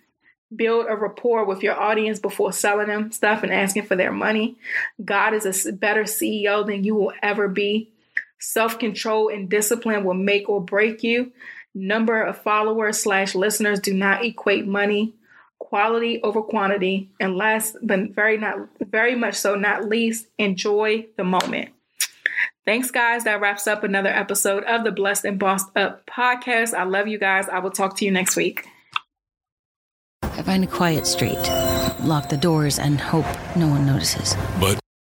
Build a rapport with your audience before selling them stuff and asking for their money. God is a better CEO than you will ever be. Self control and discipline will make or break you. Number of followers slash listeners do not equate money quality over quantity, and last but very not very much so not least, enjoy the moment. Thanks, guys. That wraps up another episode of the Blessed and Bossed Up podcast. I love you guys. I will talk to you next week. I find a quiet street, lock the doors, and hope no one notices. But